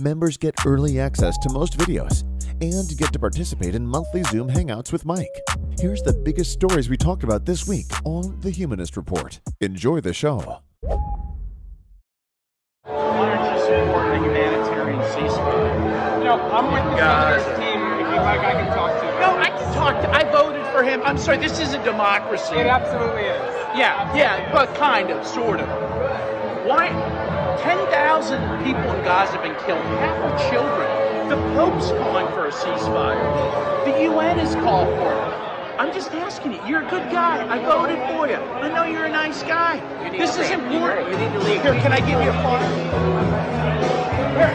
Members get early access to most videos and get to participate in monthly Zoom hangouts with Mike. Here's the biggest stories we talked about this week on The Humanist Report. Enjoy the show. Why don't you support a humanitarian ceasefire? No, I'm with the God. team if you like I can talk to. No, I can talk to. I voted for him. I'm sorry, this is a democracy. It absolutely is. Yeah, yeah, but kind of, sort of. Why? 10,000 people in Gaza have been killed, half are children. The Pope's calling for a ceasefire. The UN has called for it. I'm just asking you. You're a good guy. I voted for you. I know you're a nice guy. This is important. You need to leave. Here, can I give you a phone? Here.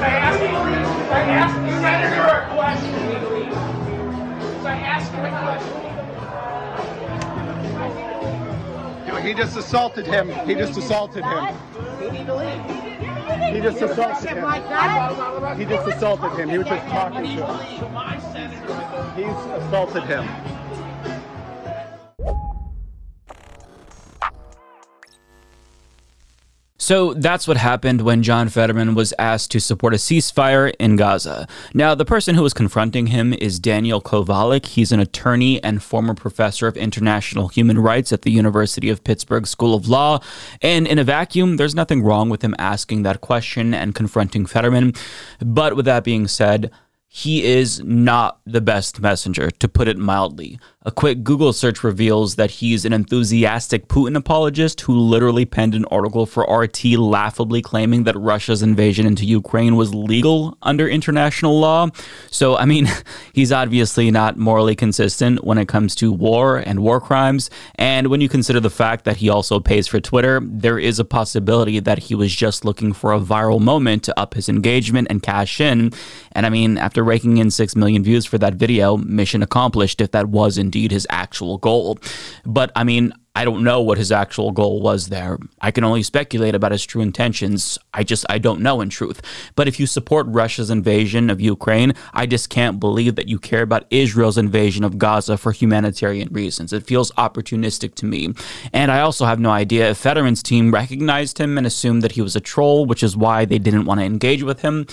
I asked you. I asked you to a question. I asked you a question. He just assaulted him. He just assaulted him. He just assaulted him. He just assaulted him. He was just talking to him. He's assaulted him. So that's what happened when John Fetterman was asked to support a ceasefire in Gaza. Now, the person who was confronting him is Daniel Kovalik. He's an attorney and former professor of international human rights at the University of Pittsburgh School of Law. And in a vacuum, there's nothing wrong with him asking that question and confronting Fetterman. But with that being said, he is not the best messenger, to put it mildly. A quick Google search reveals that he's an enthusiastic Putin apologist who literally penned an article for RT laughably claiming that Russia's invasion into Ukraine was legal under international law. So, I mean, he's obviously not morally consistent when it comes to war and war crimes. And when you consider the fact that he also pays for Twitter, there is a possibility that he was just looking for a viral moment to up his engagement and cash in. And I mean, after raking in 6 million views for that video, mission accomplished if that was indeed his actual goal. But I mean, I don't know what his actual goal was there. I can only speculate about his true intentions. I just, I don't know in truth. But if you support Russia's invasion of Ukraine, I just can't believe that you care about Israel's invasion of Gaza for humanitarian reasons. It feels opportunistic to me. And I also have no idea if Fetterman's team recognized him and assumed that he was a troll, which is why they didn't want to engage with him.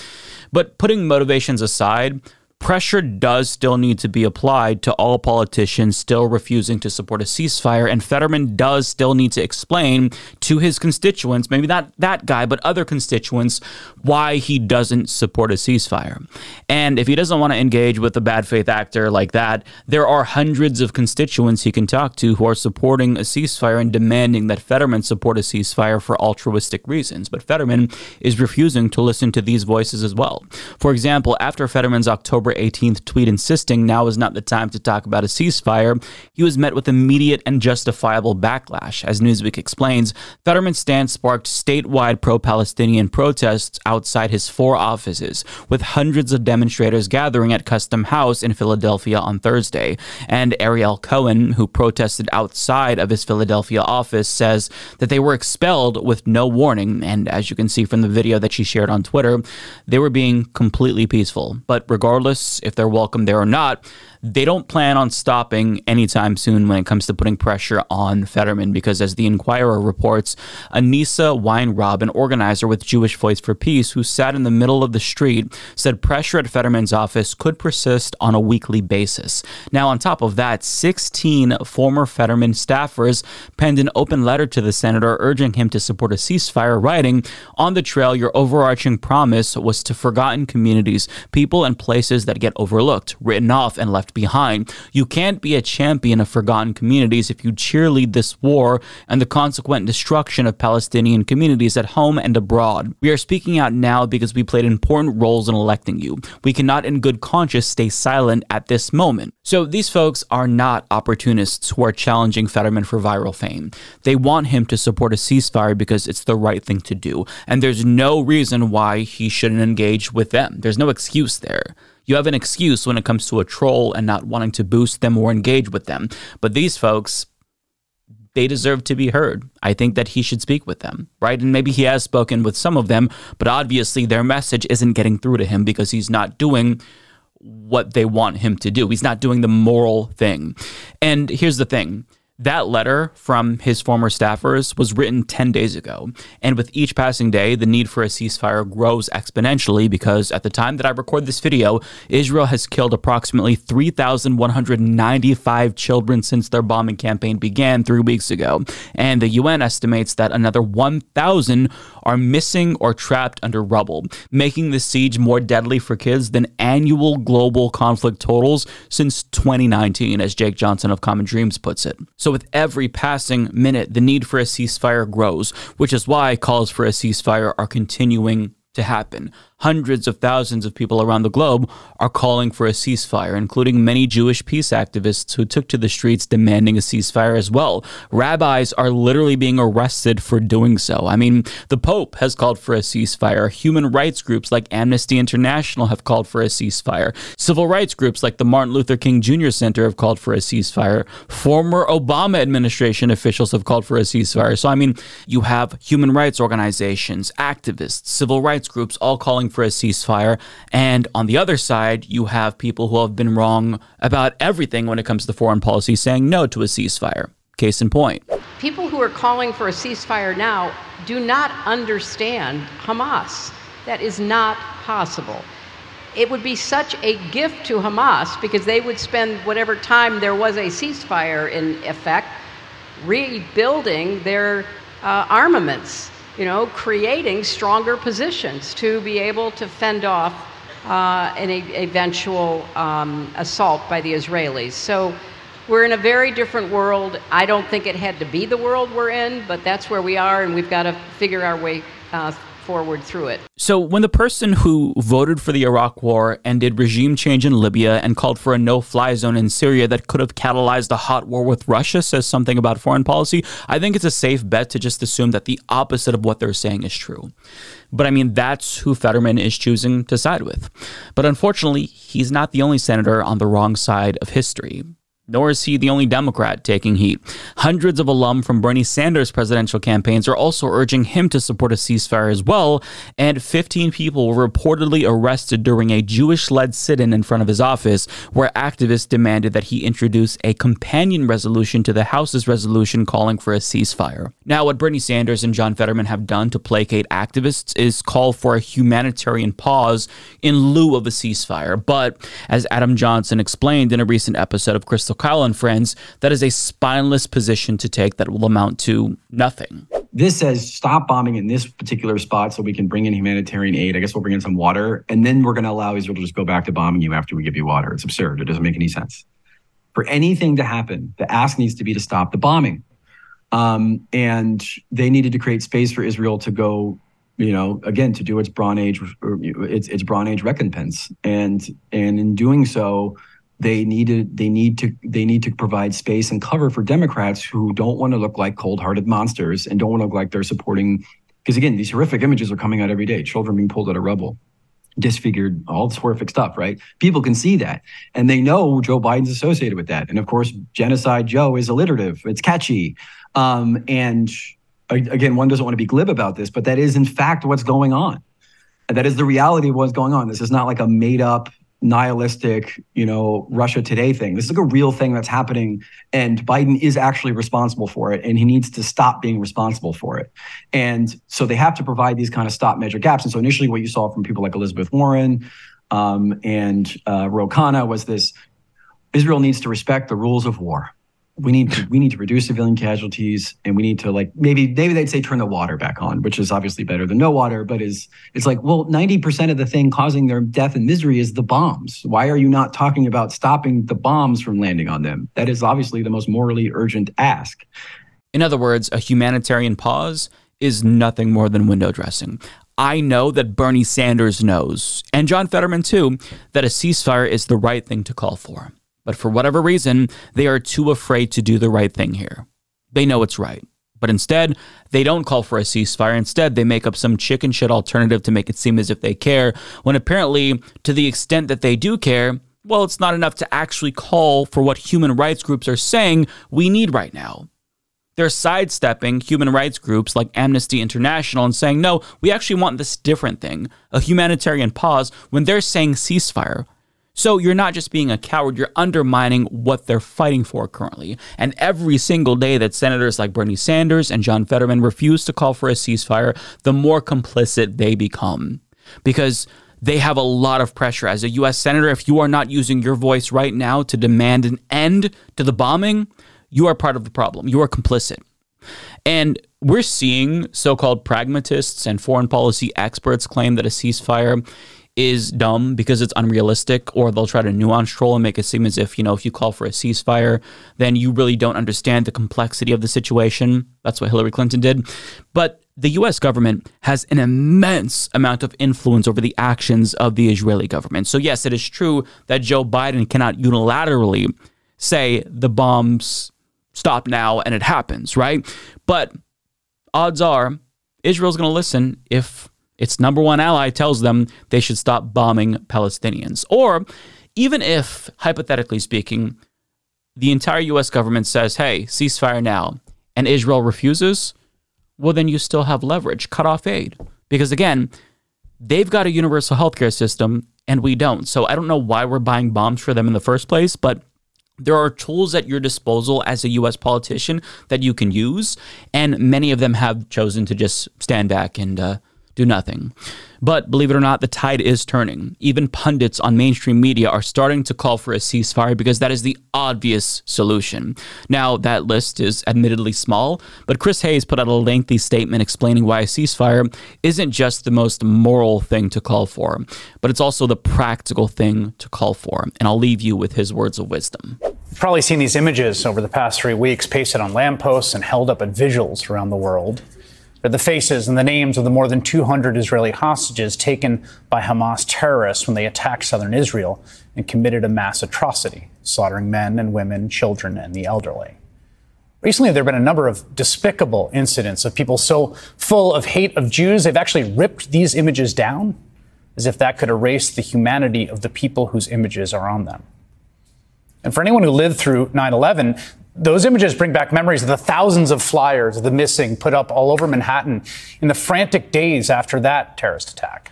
But putting motivations aside, pressure does still need to be applied to all politicians still refusing to support a ceasefire, and Fetterman does still need to explain to his constituents, maybe not that guy, but other constituents, why he doesn't support a ceasefire. And if he doesn't want to engage with a bad faith actor like that, there are hundreds of constituents he can talk to who are supporting a ceasefire and demanding that Fetterman support a ceasefire for altruistic reasons. But Fetterman is refusing to listen to these voices as well. For example, after Fetterman's October 18th tweet insisting now is not the time to talk about a ceasefire, he was met with immediate and justifiable backlash. As Newsweek explains, Fetterman's stance sparked statewide pro Palestinian protests outside his four offices, with hundreds of demonstrators gathering at Custom House in Philadelphia on Thursday. And Ariel Cohen, who protested outside of his Philadelphia office, says that they were expelled with no warning. And as you can see from the video that she shared on Twitter, they were being completely peaceful. But regardless, if they're welcome there or not, they don't plan on stopping anytime soon when it comes to putting pressure on Fetterman because, as the Inquirer reports, Anissa Weinrob, an organizer with Jewish Voice for Peace who sat in the middle of the street, said pressure at Fetterman's office could persist on a weekly basis. Now, on top of that, 16 former Fetterman staffers penned an open letter to the senator urging him to support a ceasefire, writing, On the trail, your overarching promise was to forgotten communities, people, and places that get overlooked, written off, and left behind. You can't be a champion of forgotten communities if you cheerlead this war and the consequent destruction of Palestinian communities at home and abroad. We are speaking out now because we played important roles in electing you. We cannot, in good conscience, stay silent at this moment. So these folks are not opportunists who are challenging Fetterman for viral fame. They want him to support a ceasefire because it's the right thing to do, and there's no reason why he shouldn't engage with them. There's no excuse there. You have an excuse when it comes to a troll and not wanting to boost them or engage with them. But these folks, they deserve to be heard. I think that he should speak with them, right? And maybe he has spoken with some of them, but obviously their message isn't getting through to him because he's not doing what they want him to do. He's not doing the moral thing. And here's the thing that letter from his former staffers was written 10 days ago. And with each passing day, the need for a ceasefire grows exponentially because at the time that I record this video, Israel has killed approximately 3,195 children since their bombing campaign began three weeks ago. And the UN estimates that another 1,000 are missing or trapped under rubble, making the siege more deadly for kids than annual global conflict totals since 2019, as Jake Johnson of Common Dreams puts it. So, with every passing minute, the need for a ceasefire grows, which is why calls for a ceasefire are continuing to happen hundreds of thousands of people around the globe are calling for a ceasefire, including many Jewish peace activists who took to the streets demanding a ceasefire as well. Rabbis are literally being arrested for doing so. I mean, the Pope has called for a ceasefire. Human rights groups like Amnesty International have called for a ceasefire. Civil rights groups like the Martin Luther King Jr. Center have called for a ceasefire. Former Obama administration officials have called for a ceasefire. So, I mean, you have human rights organizations, activists, civil rights groups all calling calling for a ceasefire. And on the other side, you have people who have been wrong about everything when it comes to foreign policy saying no to a ceasefire. Case in point. People who are calling for a ceasefire now do not understand Hamas. That is not possible. It would be such a gift to Hamas because they would spend whatever time there was a ceasefire in effect rebuilding their uh, armaments you know, creating stronger positions to be able to fend off uh, an eventual um, assault by the Israelis. So we're in a very different world. I don't think it had to be the world we're in, but that's where we are, and we've got to figure our way uh, forward through it. So, when the person who voted for the Iraq War and did regime change in Libya and called for a no fly zone in Syria that could have catalyzed a hot war with Russia says something about foreign policy, I think it's a safe bet to just assume that the opposite of what they're saying is true. But I mean, that's who Fetterman is choosing to side with. But unfortunately, he's not the only senator on the wrong side of history. Nor is he the only Democrat taking heat. Hundreds of alum from Bernie Sanders' presidential campaigns are also urging him to support a ceasefire as well, and 15 people were reportedly arrested during a Jewish led sit in in front of his office, where activists demanded that he introduce a companion resolution to the House's resolution calling for a ceasefire. Now, what Bernie Sanders and John Fetterman have done to placate activists is call for a humanitarian pause in lieu of a ceasefire. But as Adam Johnson explained in a recent episode of Krystal Kyle and friends, that is a spineless position to take that will amount to nothing. This says stop bombing in this particular spot so we can bring in humanitarian aid. I guess we'll bring in some water, and then we're going to allow Israel to just go back to bombing you after we give you water. It's absurd. It doesn't make any sense. For anything to happen, the ask needs to be to stop the bombing. Um, and they needed to create space for Israel to go you know, again, to do its Bronze Age, its its Bronze Age recompense, and and in doing so, they needed they need to they need to provide space and cover for Democrats who don't want to look like cold-hearted monsters and don't want to look like they're supporting because again these horrific images are coming out every day children being pulled out of rubble. Disfigured all this horrific stuff right? People can see that and they know Joe Biden's associated with that and of course genocide Joe is alliterative it's catchy um, and again one doesn't want to be glib about this but that is in fact what's going on. That is the reality of what's going on. This is not like a made up nihilistic, you know, Russia Today thing. This is like a real thing that's happening, and Biden is actually responsible for it, and he needs to stop being responsible for it. And so they have to provide these kind of stop measure gaps. And so initially, what you saw from people like Elizabeth Warren um, and uh, Khanna was this: Israel needs to respect the rules of war we need to we need to reduce civilian casualties and we need to like maybe maybe they'd say turn the water back on which is obviously better than no water but is it's like well 90% of the thing causing their death and misery is the bombs. Why are you not talking about stopping the bombs from landing on them? That is obviously the most morally urgent ask. In other words a humanitarian pause is nothing more than window dressing. I know that Bernie Sanders knows, and John Fetterman too, that a ceasefire is the right thing to call for. But for whatever reason, they are too afraid to do the right thing here. They know it's right, but instead, they don't call for a ceasefire. Instead, they make up some chicken shit alternative to make it seem as if they care, when apparently, to the extent that they do care, well, it's not enough to actually call for what human rights groups are saying we need right now. They're sidestepping human rights groups like Amnesty International and saying, no, we actually want this different thing, a humanitarian pause, when they're saying ceasefire. So you're not just being a coward, you're undermining what they're fighting for currently. And every single day that senators like Bernie Sanders and John Fetterman refuse to call for a ceasefire, the more complicit they become. Because they have a lot of pressure. As a US senator, if you are not using your voice right now to demand an end to the bombing, you are part of the problem. You are complicit. And we're seeing so called pragmatists and foreign policy experts claim that a ceasefire is dumb because it's unrealistic, or they'll try to nuance troll and make it seem as if, you know, if you call for a ceasefire, then you really don't understand the complexity of the situation. That's what Hillary Clinton did. But the US government has an immense amount of influence over the actions of the Israeli government. So, yes, it is true that Joe Biden cannot unilaterally say the bombs stop now and it happens, right? But odds are Israel's going to listen if its number one ally tells them they should stop bombing Palestinians. Or even if, hypothetically speaking, the entire US government says, hey, ceasefire now, and Israel refuses, well, then you still have leverage. Cut off aid. Because again, they've got a universal healthcare system and we don't. So I don't know why we're buying bombs for them in the first place, but there are tools at your disposal as a US politician that you can use, and many of them have chosen to just stand back and uh, do nothing. But believe it or not, the tide is turning. Even pundits on mainstream media are starting to call for a ceasefire because that is the obvious solution. Now, that list is admittedly small, but Chris Hayes put out a lengthy statement explaining why a ceasefire isn't just the most moral thing to call for, but it's also the practical thing to call for. And I'll leave you with his words of wisdom. You've probably seen these images over the past three weeks pasted on lampposts and held up at vigils around the world the faces and the names of the more than 200 Israeli hostages taken by Hamas terrorists when they attacked southern Israel and committed a mass atrocity, slaughtering men and women, children, and the elderly. Recently, there have been a number of despicable incidents of people so full of hate of Jews, they've actually ripped these images down as if that could erase the humanity of the people whose images are on them. And for anyone who lived through 9 11, those images bring back memories of the thousands of flyers of the missing put up all over Manhattan in the frantic days after that terrorist attack,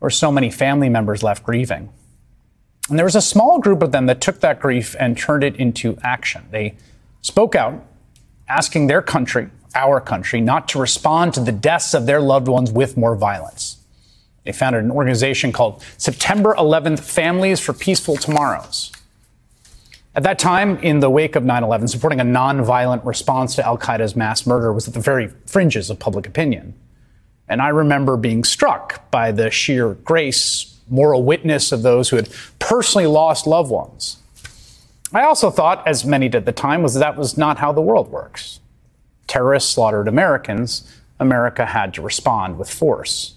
where so many family members left grieving. And there was a small group of them that took that grief and turned it into action. They spoke out, asking their country, our country, not to respond to the deaths of their loved ones with more violence. They founded an organization called September 11th Families for Peaceful Tomorrows. At that time, in the wake of 9 11, supporting a nonviolent response to Al Qaeda's mass murder was at the very fringes of public opinion. And I remember being struck by the sheer grace, moral witness of those who had personally lost loved ones. I also thought, as many did at the time, was that, that was not how the world works. Terrorists slaughtered Americans, America had to respond with force.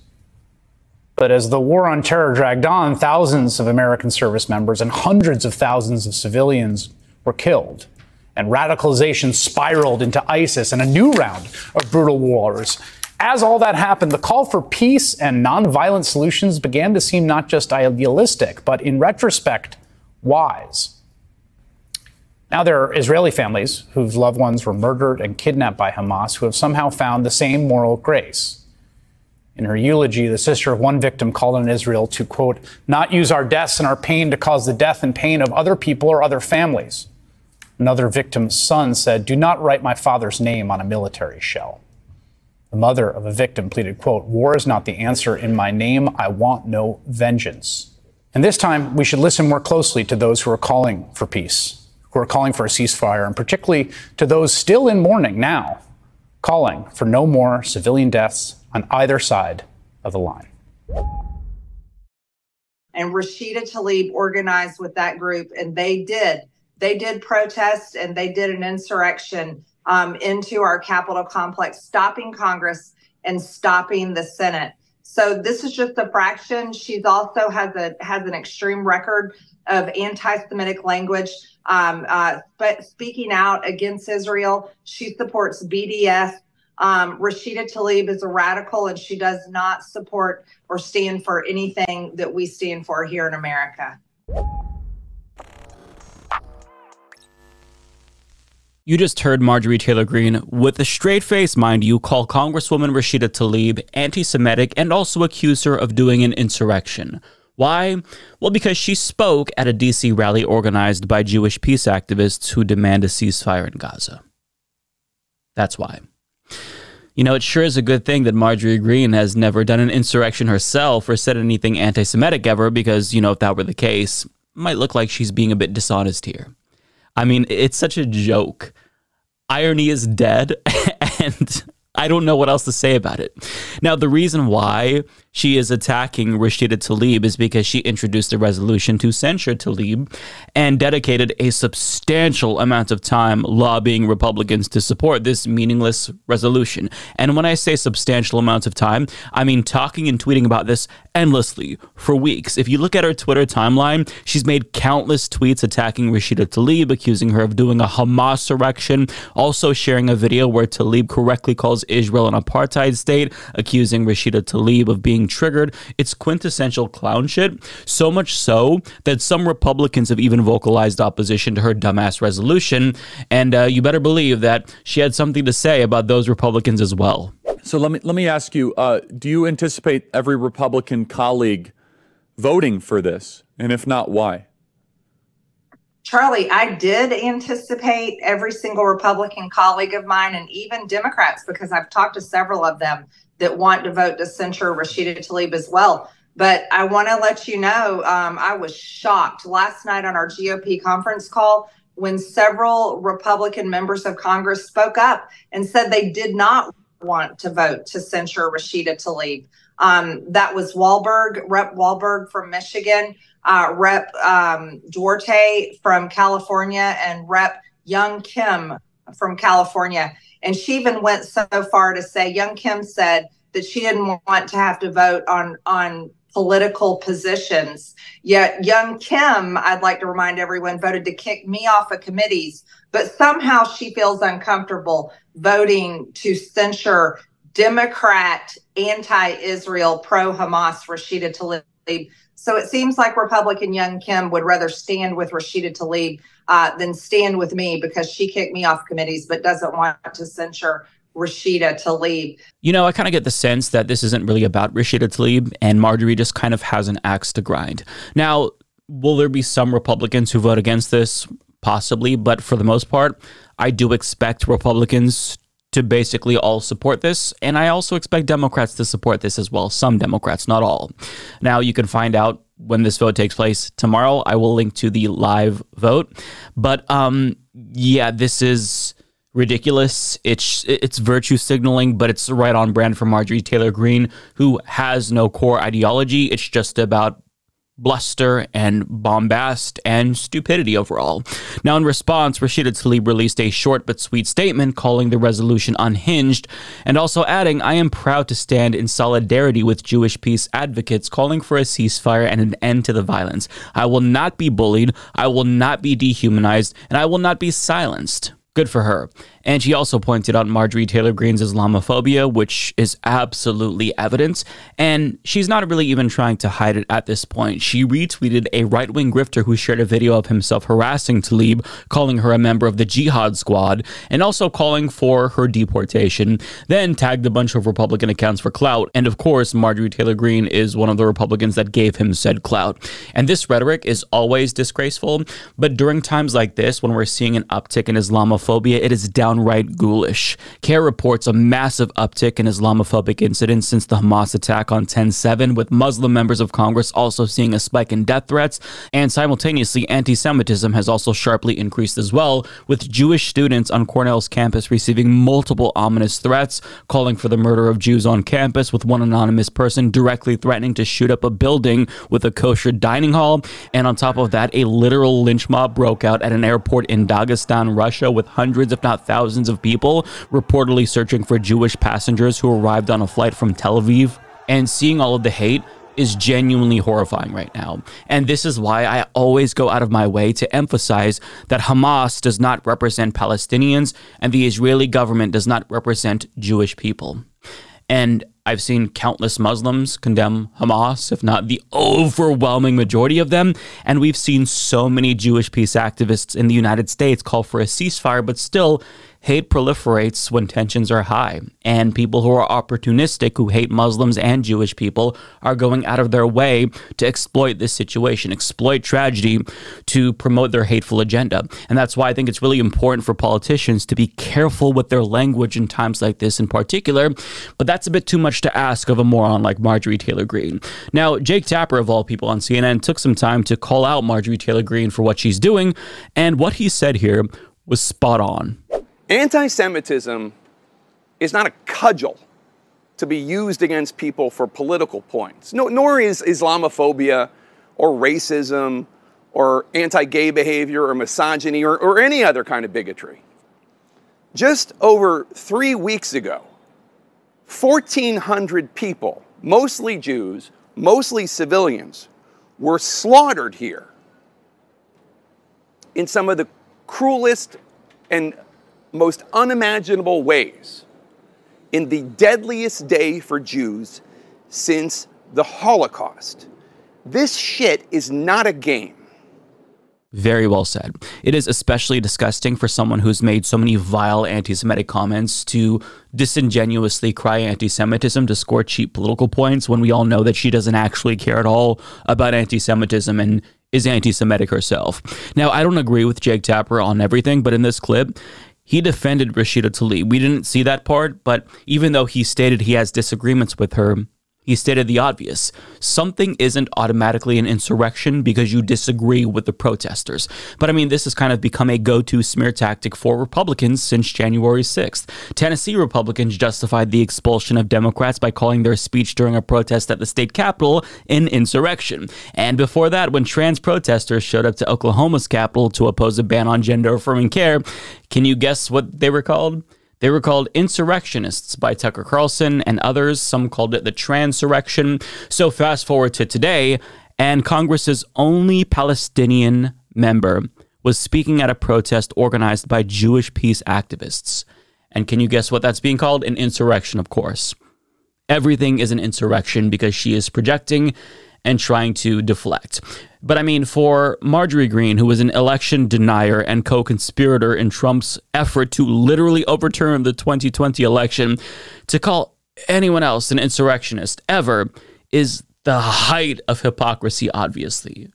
But as the war on terror dragged on, thousands of American service members and hundreds of thousands of civilians were killed. And radicalization spiraled into ISIS and a new round of brutal wars. As all that happened, the call for peace and nonviolent solutions began to seem not just idealistic, but in retrospect, wise. Now, there are Israeli families whose loved ones were murdered and kidnapped by Hamas who have somehow found the same moral grace. In her eulogy, the sister of one victim called on Israel to, quote, not use our deaths and our pain to cause the death and pain of other people or other families. Another victim's son said, do not write my father's name on a military shell. The mother of a victim pleaded, quote, war is not the answer. In my name, I want no vengeance. And this time, we should listen more closely to those who are calling for peace, who are calling for a ceasefire, and particularly to those still in mourning now, calling for no more civilian deaths on either side of the line. And Rashida Tlaib organized with that group, and they did. They did protest and they did an insurrection um, into our Capitol complex, stopping Congress and stopping the Senate. So this is just a fraction. She's also has a has an extreme record of anti-Semitic language, um, uh, but speaking out against Israel. She supports BDS. Um, Rashida Tlaib is a radical, and she does not support or stand for anything that we stand for here in America. You just heard Marjorie Taylor Greene, with a straight face, mind you, call Congresswoman Rashida Tlaib anti Semitic and also accuse her of doing an insurrection. Why? Well, because she spoke at a DC rally organized by Jewish peace activists who demand a ceasefire in Gaza. That's why. You know, it sure is a good thing that Marjorie Greene has never done an insurrection herself or said anything anti Semitic ever, because, you know, if that were the case, might look like she's being a bit dishonest here. I mean, it's such a joke. Irony is dead, and I don't know what else to say about it. Now, the reason why she is attacking Rashida Tlaib is because she introduced a resolution to censure Tlaib and dedicated a substantial amount of time lobbying Republicans to support this meaningless resolution. And when I say substantial amounts of time, I mean talking and tweeting about this endlessly for weeks. If you look at her Twitter timeline, she's made countless tweets attacking Rashida Tlaib, accusing her of doing a Hamas erection, also sharing a video where Tlaib correctly calls Israel an apartheid state, accusing Rashida Tlaib of being triggered. It's quintessential clown shit. So much so that some Republicans have even vocalized opposition to her dumbass resolution. And uh, you better believe that she had something to say about those Republicans as well. So let me let me ask you: uh, Do you anticipate every Republican colleague voting for this, and if not, why? Charlie, I did anticipate every single Republican colleague of mine and even Democrats, because I've talked to several of them that want to vote to censure Rashida Tlaib as well. But I want to let you know, um, I was shocked last night on our GOP conference call when several Republican members of Congress spoke up and said they did not want to vote to censure Rashida Tlaib. Um, that was Walberg, Rep. Walberg from Michigan, uh, Rep. Um, Duarte from California, and Rep. Young Kim from California. And she even went so far to say, Young Kim said that she didn't want to have to vote on on political positions. Yet Young Kim, I'd like to remind everyone, voted to kick me off of committees, but somehow she feels uncomfortable voting to censure Democrat, anti-Israel, pro-Hamas Rashida Tlaib. So it seems like Republican Young Kim would rather stand with Rashida Tlaib uh, than stand with me because she kicked me off committees, but doesn't want to censure Rashida Tlaib. You know, I kind of get the sense that this isn't really about Rashida Tlaib, and Marjorie just kind of has an axe to grind. Now, will there be some Republicans who vote against this? Possibly, but for the most part, I do expect Republicans to basically all support this. And I also expect Democrats to support this as well. Some Democrats, not all. Now, you can find out when this vote takes place tomorrow. I will link to the live vote. But um, yeah, this is ridiculous. It's it's virtue signaling, but it's right on brand for Marjorie Taylor Greene, who has no core ideology. It's just about bluster and bombast and stupidity overall. Now, in response, Rashida Tlaib released a short but sweet statement calling the resolution unhinged and also adding, I am proud to stand in solidarity with Jewish peace advocates calling for a ceasefire and an end to the violence. I will not be bullied, I will not be dehumanized, and I will not be silenced. Good for her. And she also pointed out Marjorie Taylor Greene's Islamophobia, which is absolutely evident. And she's not really even trying to hide it at this point. She retweeted a right wing grifter who shared a video of himself harassing Tlaib, calling her a member of the Jihad Squad, and also calling for her deportation. Then tagged a bunch of Republican accounts for clout. And of course, Marjorie Taylor Greene is one of the Republicans that gave him said clout. And this rhetoric is always disgraceful. But during times like this, when we're seeing an uptick in Islamophobia, Islamophobia, it is downright ghoulish. CAIR reports a massive uptick in Islamophobic incidents since the Hamas attack on 10 7, with Muslim members of Congress also seeing a spike in death threats. And simultaneously, anti Semitism has also sharply increased as well, with Jewish students on Cornell's campus receiving multiple ominous threats, calling for the murder of Jews on campus, with one anonymous person directly threatening to shoot up a building with a kosher dining hall. And on top of that, a literal lynch mob broke out at an airport in Dagestan, Russia, with hundreds, if not thousands, of people reportedly searching for Jewish passengers who arrived on a flight from Tel Aviv. And seeing all of the hate is genuinely horrifying right now. And this is why I always go out of my way to emphasize that Hamas does not represent Palestinians and the Israeli government does not represent Jewish people. And I've seen countless Muslims condemn Hamas, if not the overwhelming majority of them. And we've seen so many Jewish peace activists in the United States call for a ceasefire, but still, hate proliferates when tensions are high. And people who are opportunistic, who hate Muslims and Jewish people, are going out of their way to exploit this situation, exploit tragedy to promote their hateful agenda. And that's why I think it's really important for politicians to be careful with their language in times like this in particular. But that's a bit too much to ask of a moron like Marjorie Taylor Greene. Now, Jake Tapper, of all people on CNN, took some time to call out Marjorie Taylor Greene for what she's doing. And what he said here was spot on. Anti Semitism is not a cudgel to be used against people for political points, no, nor is Islamophobia or racism or anti gay behavior or misogyny or, or any other kind of bigotry. Just over three weeks ago, 1,400 people, mostly Jews, mostly civilians, were slaughtered here in some of the cruelest and most unimaginable ways in the deadliest day for Jews since the Holocaust. This shit is not a game. Very well said. It is especially disgusting for someone who's made so many vile anti Semitic comments to disingenuously cry anti Semitism to score cheap political points when we all know that she doesn't actually care at all about anti Semitism and is anti Semitic herself. Now, I don't agree with Jake Tapper on everything, but in this clip, he defended Rashida Tlaib. We didn't see that part, but even though he stated he has disagreements with her, he stated the obvious. Something isn't automatically an insurrection because you disagree with the protesters. But I mean, this has kind of become a go to smear tactic for Republicans since January 6th. Tennessee Republicans justified the expulsion of Democrats by calling their speech during a protest at the state capitol an insurrection. And before that, when trans protesters showed up to Oklahoma's capitol to oppose a ban on gender affirming care, can you guess what they were called? They were called insurrectionists by Tucker Carlson and others. Some called it the transurrection. So fast forward to today, and Congress's only Palestinian member was speaking at a protest organized by Jewish peace activists. And can you guess what that's being called? An insurrection, of course. Everything is an insurrection because she is projecting and trying to deflect. But I mean, for Marjorie Greene, who was an election denier and co conspirator in Trump's effort to literally overturn the 2020 election, to call anyone else an insurrectionist ever is the height of hypocrisy, obviously.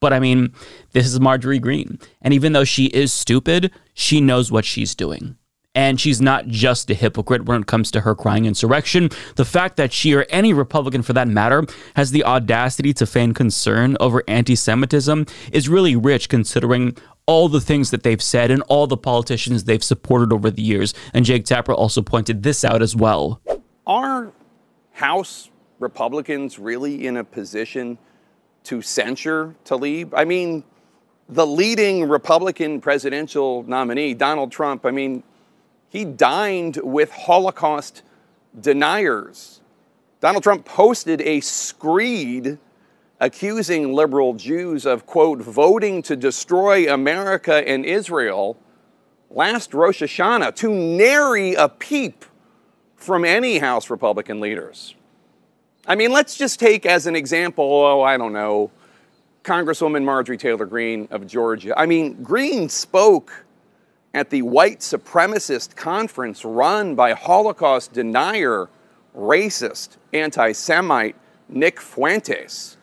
But I mean, this is Marjorie Greene. And even though she is stupid, she knows what she's doing. And she's not just a hypocrite when it comes to her crying insurrection. The fact that she or any Republican for that matter has the audacity to feign concern over anti Semitism is really rich considering all the things that they've said and all the politicians they've supported over the years. And Jake Tapper also pointed this out as well. Are House Republicans really in a position to censure Tlaib? I mean, the leading Republican presidential nominee, Donald Trump, I mean, he dined with Holocaust deniers. Donald Trump posted a screed accusing liberal Jews of, quote, voting to destroy America and Israel last Rosh Hashanah to nary a peep from any House Republican leaders. I mean, let's just take as an example, oh, I don't know, Congresswoman Marjorie Taylor Greene of Georgia. I mean, Greene spoke at the white supremacist conference run by Holocaust denier, racist, anti Semite Nick Fuentes,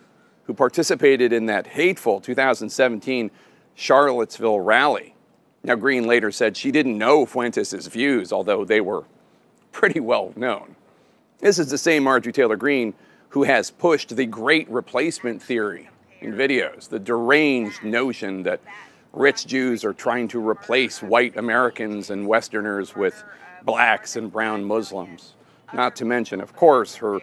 who participated in that hateful 2017 Charlottesville rally. Now, Greene later said she didn't know Fuentes' views, although they were pretty well known. This is the same Marjorie Taylor Greene who has pushed the great replacement theory in videos, the deranged notion that rich Jews are trying to replace white Americans and Westerners with blacks and brown Muslims. Not to mention, of course, her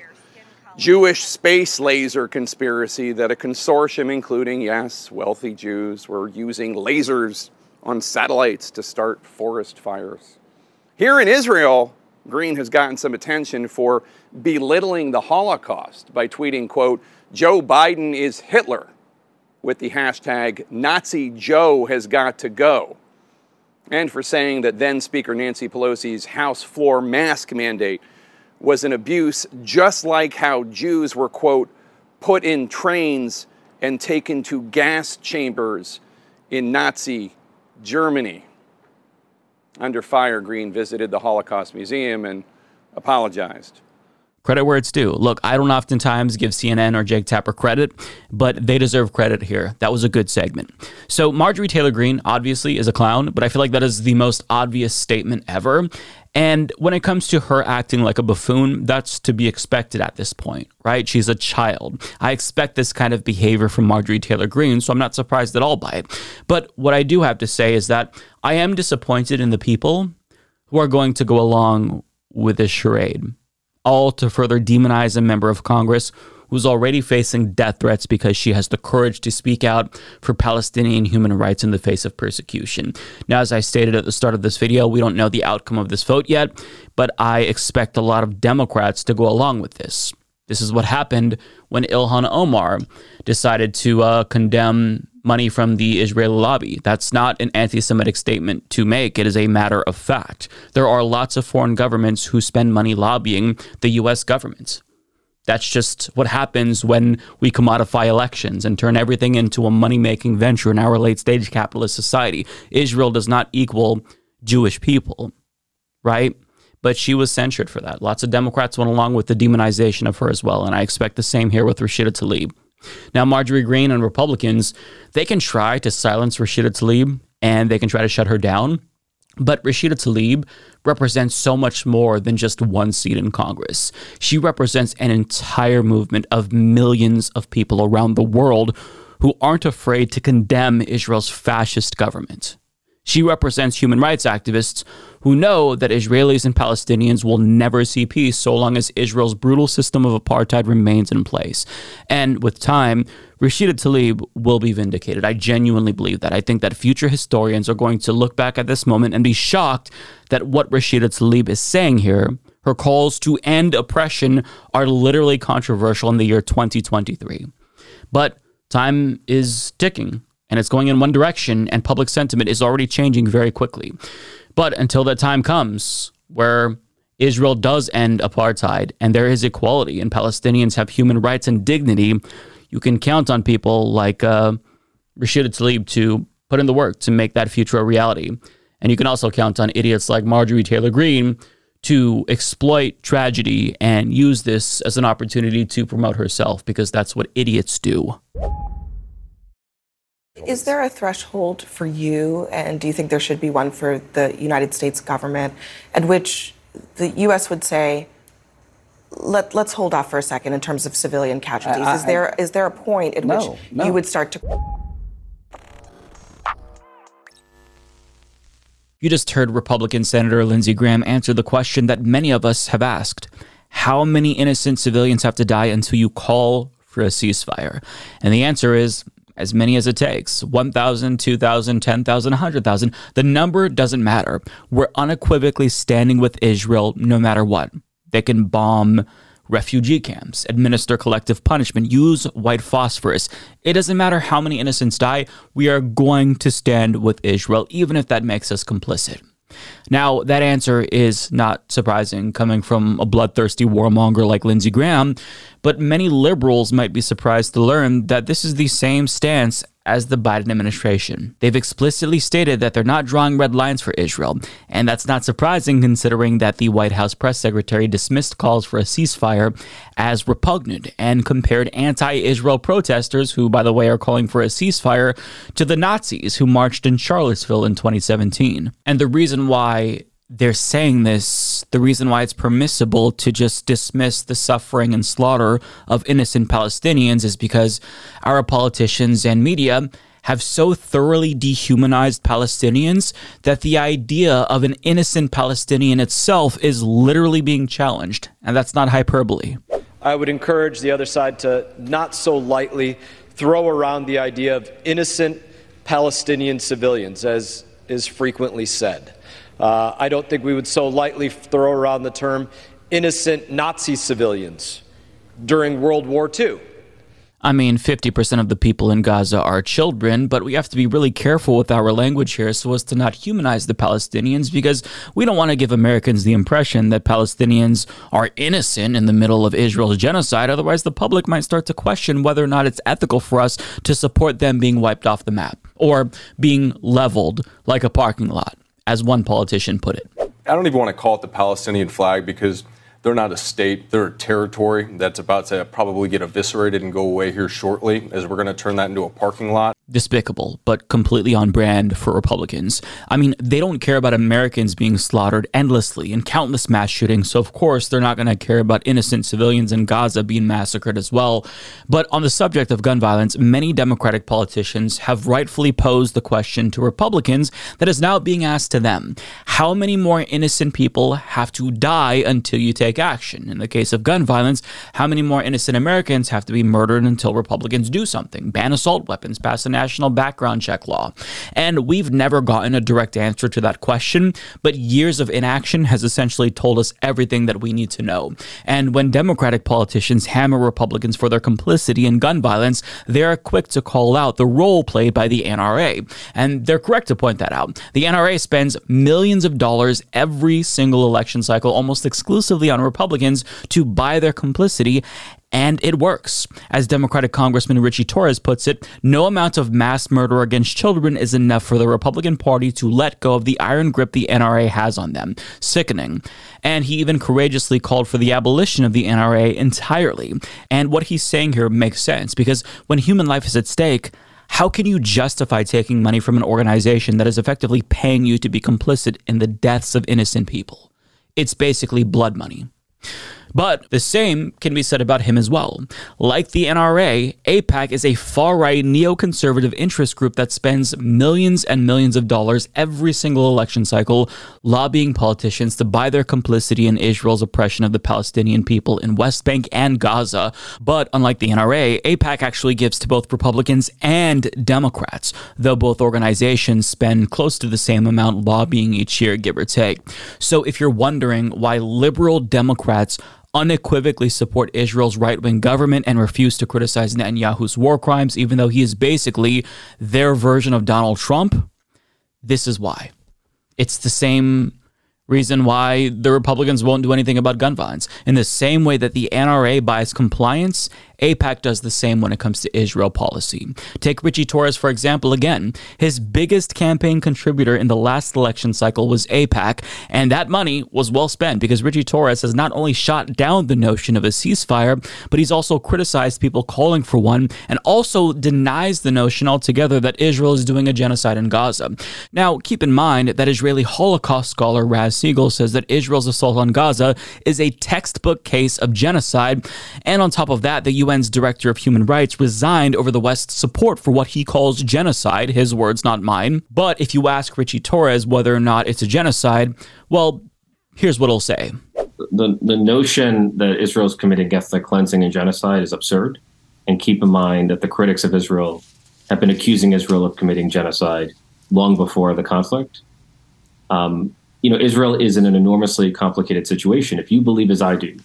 Jewish space laser conspiracy that a consortium, including, yes, wealthy Jews, were using lasers on satellites to start forest fires. Here in Israel, Greene has gotten some attention for belittling the Holocaust by tweeting, quote, Joe Biden is Hitler with the hashtag Nazi Joe has got to go. And for saying that then Speaker Nancy Pelosi's House floor mask mandate was an abuse, just like how Jews were, quote, put in trains and taken to gas chambers in Nazi Germany. Under fire, Greene visited the Holocaust Museum and apologized. Credit where it's due. Look, I don't oftentimes give CNN or Jake Tapper credit, but they deserve credit here. That was a good segment. So, Marjorie Taylor Greene obviously is a clown, but I feel like that is the most obvious statement ever. And when it comes to her acting like a buffoon, that's to be expected at this point, right? She's a child. I expect this kind of behavior from Marjorie Taylor Greene, so I'm not surprised at all by it. But what I do have to say is that I am disappointed in the people who are going to go along with this charade all to further demonize a member of Congress who's already facing death threats because she has the courage to speak out for Palestinian human rights in the face of persecution. Now, as I stated at the start of this video, we don't know the outcome of this vote yet, but I expect a lot of Democrats to go along with this. This is what happened when Ilhan Omar decided to uh, condemn money from the Israeli lobby. That's not an anti Semitic statement to make. It is a matter of fact. There are lots of foreign governments who spend money lobbying the US government. That's just what happens when we commodify elections and turn everything into a money making venture in our late stage capitalist society. Israel does not equal Jewish people, right? But she was censured for that. Lots of Democrats went along with the demonization of her as well. And I expect the same here with Rashida Tlaib. Now, Marjorie Greene and Republicans, they can try to silence Rashida Tlaib and they can try to shut her down. But Rashida Tlaib represents so much more than just one seat in Congress. She represents an entire movement of millions of people around the world who aren't afraid to condemn Israel's fascist government. She represents human rights activists who know that Israelis and Palestinians will never see peace so long as Israel's brutal system of apartheid remains in place. And with time, Rashida Tlaib will be vindicated. I genuinely believe that. I think that future historians are going to look back at this moment and be shocked that what Rashida Tlaib is saying here, her calls to end oppression, are literally controversial in the year 2023. But time is ticking and it's going in one direction, and public sentiment is already changing very quickly. But until that time comes where Israel does end apartheid and there is equality and Palestinians have human rights and dignity, you can count on people like uh, Rashida Tlaib to put in the work to make that future a reality. And you can also count on idiots like Marjorie Taylor Greene to exploit tragedy and use this as an opportunity to promote herself because that's what idiots do. Is there a threshold for you, and do you think there should be one for the United States government, at which the U.S. would say, Let, us hold off for a second in terms of civilian casualties? I, I, is there is there a point at no, which no. you would start to? You just heard Republican Senator Lindsey Graham answer the question that many of us have asked: How many innocent civilians have to die until you call for a ceasefire? And the answer is as many as it takes 1,000, 2,000, 10,000, 100,000. The number doesn't matter. We're unequivocally standing with Israel no matter what. They can bomb refugee camps, administer collective punishment, use white phosphorus. It doesn't matter how many innocents die, we are going to stand with Israel, even if that makes us complicit. Now, that answer is not surprising coming from a bloodthirsty warmonger like Lindsey Graham, but many liberals might be surprised to learn that this is the same stance as the Biden administration. They've explicitly stated that they're not drawing red lines for Israel, and that's not surprising considering that the White House press secretary dismissed calls for a ceasefire as repugnant and compared anti Israel protesters, who, by the way, are calling for a ceasefire, to the Nazis who marched in Charlottesville in 2017. And the reason why they're saying this, the reason why it's permissible to just dismiss the suffering and slaughter of innocent Palestinians is because our politicians and media have so thoroughly dehumanized Palestinians that the idea of an innocent Palestinian itself is literally being challenged. And that's not hyperbole. I would encourage the other side to not so lightly throw around the idea of innocent Palestinian civilians, as is frequently said. Uh, I don't think we would so lightly throw around the term innocent Nazi civilians during World War II. I mean, 50% of the people in Gaza are children, but we have to be really careful with our language here so as to not humanize the Palestinians because we don't want to give Americans the impression that Palestinians are innocent in the middle of Israel's genocide. Otherwise, the public might start to question whether or not it's ethical for us to support them being wiped off the map or being leveled like a parking lot, as one politician put it. I don't even want to call it the Palestinian flag because they're not a state, they're a territory that's about to probably get eviscerated and go away here shortly, as we're going to turn that into a parking lot. Despicable, but completely on brand for Republicans. I mean, they don't care about Americans being slaughtered endlessly in countless mass shootings, so of course they're not going to care about innocent civilians in Gaza being massacred as well. But on the subject of gun violence, many Democratic politicians have rightfully posed the question to Republicans that is now being asked to them How many more innocent people have to die until you take action? In the case of gun violence, how many more innocent Americans have to be murdered until Republicans do something? Ban assault weapons, pass a national background check law. And we've never gotten a direct answer to that question, but years of inaction has essentially told us everything that we need to know. And when Democratic politicians hammer Republicans for their complicity in gun violence, they are quick to call out the role played by the NRA. And they're correct to point that out. The NRA spends millions of dollars every single election cycle, almost exclusively on Republicans, to buy their complicity and it works. As Democratic Congressman Richie Torres puts it, no amount of mass murder against children is enough for the Republican Party to let go of the iron grip the NRA has on them. Sickening. And he even courageously called for the abolition of the NRA entirely. And what he's saying here makes sense because when human life is at stake, how can you justify taking money from an organization that is effectively paying you to be complicit in the deaths of innocent people? It's basically blood money. But the same can be said about him as well. Like the NRA, AIPAC is a far right neoconservative interest group that spends millions and millions of dollars every single election cycle lobbying politicians to buy their complicity in Israel's oppression of the Palestinian people in West Bank and Gaza. But unlike the NRA, AIPAC actually gives to both Republicans and Democrats, though both organizations spend close to the same amount lobbying each year, give or take. So if you're wondering why liberal Democrats unequivocally support Israel's right wing government and refuse to criticize Netanyahu's war crimes, even though he is basically their version of Donald Trump, this is why. It's the same reason why the Republicans won't do anything about gun violence. In the same way that the NRA buys compliance, AIPAC does the same when it comes to Israel policy. Take Richie Torres, for example, again. His biggest campaign contributor in the last election cycle was AIPAC, and that money was well spent because Richie Torres has not only shot down the notion of a ceasefire, but he's also criticized people calling for one and also denies the notion altogether that Israel is doing a genocide in Gaza. Now, keep in mind that Israeli Holocaust scholar Raz Segal says that Israel's assault on Gaza is a textbook case of genocide, and on top of that, the UN UN's Director of Human Rights resigned over the West's support for what he calls genocide, his words, not mine. But if you ask Richie Torres whether or not it's a genocide, well, here's what he'll say. The, the notion that Israel is committing ethnic cleansing and genocide is absurd. And keep in mind that the critics of Israel have been accusing Israel of committing genocide long before the conflict. Um, you know, Israel is in an enormously complicated situation. If you believe, as I do,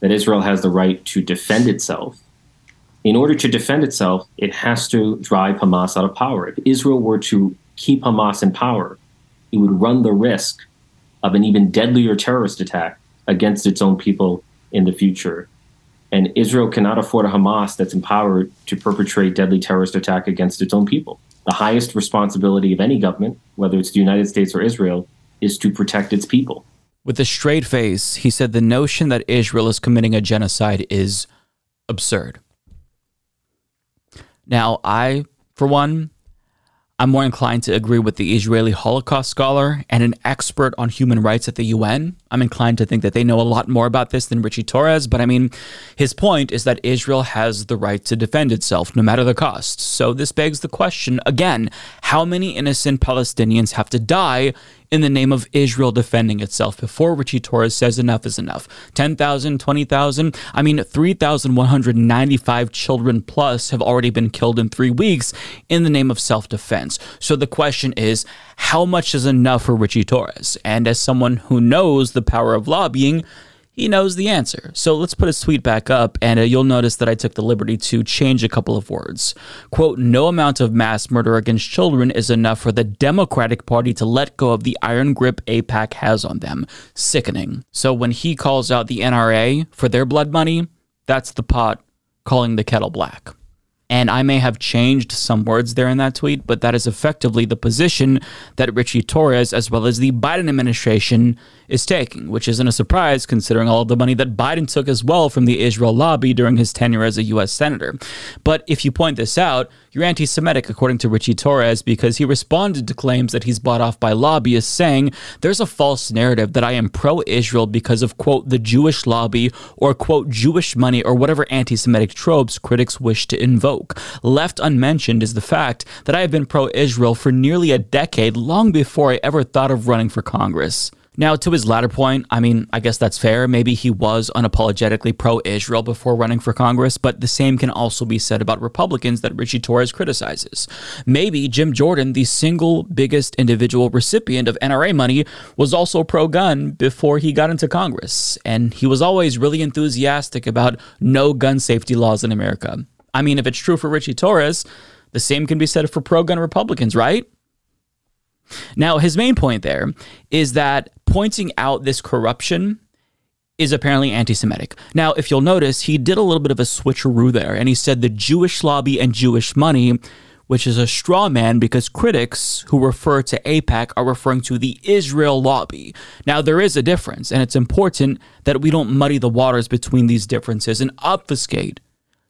that Israel has the right to defend itself. In order to defend itself, it has to drive Hamas out of power. If Israel were to keep Hamas in power, it would run the risk of an even deadlier terrorist attack against its own people in the future. And Israel cannot afford a Hamas that's empowered to perpetrate deadly terrorist attack against its own people. The highest responsibility of any government, whether it's the United States or Israel, is to protect its people. With a straight face, he said the notion that Israel is committing a genocide is absurd. Now, I, for one, I'm more inclined to agree with the Israeli Holocaust scholar and an expert on human rights at the UN. I'm inclined to think that they know a lot more about this than Richie Torres, but I mean, his point is that Israel has the right to defend itself no matter the cost. So this begs the question again how many innocent Palestinians have to die in the name of Israel defending itself before Richie Torres says enough is enough. 10,000, 20,000, I mean 3,195 children plus have already been killed in 3 weeks in the name of self-defense. So the question is how much is enough for Richie Torres? And as someone who knows the power of lobbying, he knows the answer. So let's put his tweet back up, and uh, you'll notice that I took the liberty to change a couple of words. Quote, no amount of mass murder against children is enough for the Democratic Party to let go of the iron grip AIPAC has on them. Sickening. So when he calls out the NRA for their blood money, that's the pot calling the kettle black. And I may have changed some words there in that tweet, but that is effectively the position that Richie Torres, as well as the Biden administration, is taking, which isn't a surprise considering all the money that Biden took as well from the Israel lobby during his tenure as a U.S. Senator. But if you point this out, you're anti Semitic, according to Richie Torres, because he responded to claims that he's bought off by lobbyists, saying there's a false narrative that I am pro Israel because of, quote, the Jewish lobby or, quote, Jewish money or whatever anti Semitic tropes critics wish to invoke. Left unmentioned is the fact that I have been pro Israel for nearly a decade, long before I ever thought of running for Congress. Now, to his latter point, I mean, I guess that's fair. Maybe he was unapologetically pro Israel before running for Congress, but the same can also be said about Republicans that Richie Torres criticizes. Maybe Jim Jordan, the single biggest individual recipient of NRA money, was also pro gun before he got into Congress, and he was always really enthusiastic about no gun safety laws in America. I mean, if it's true for Richie Torres, the same can be said for pro gun Republicans, right? Now, his main point there is that pointing out this corruption is apparently anti Semitic. Now, if you'll notice, he did a little bit of a switcheroo there, and he said the Jewish lobby and Jewish money, which is a straw man because critics who refer to AIPAC are referring to the Israel lobby. Now, there is a difference, and it's important that we don't muddy the waters between these differences and obfuscate.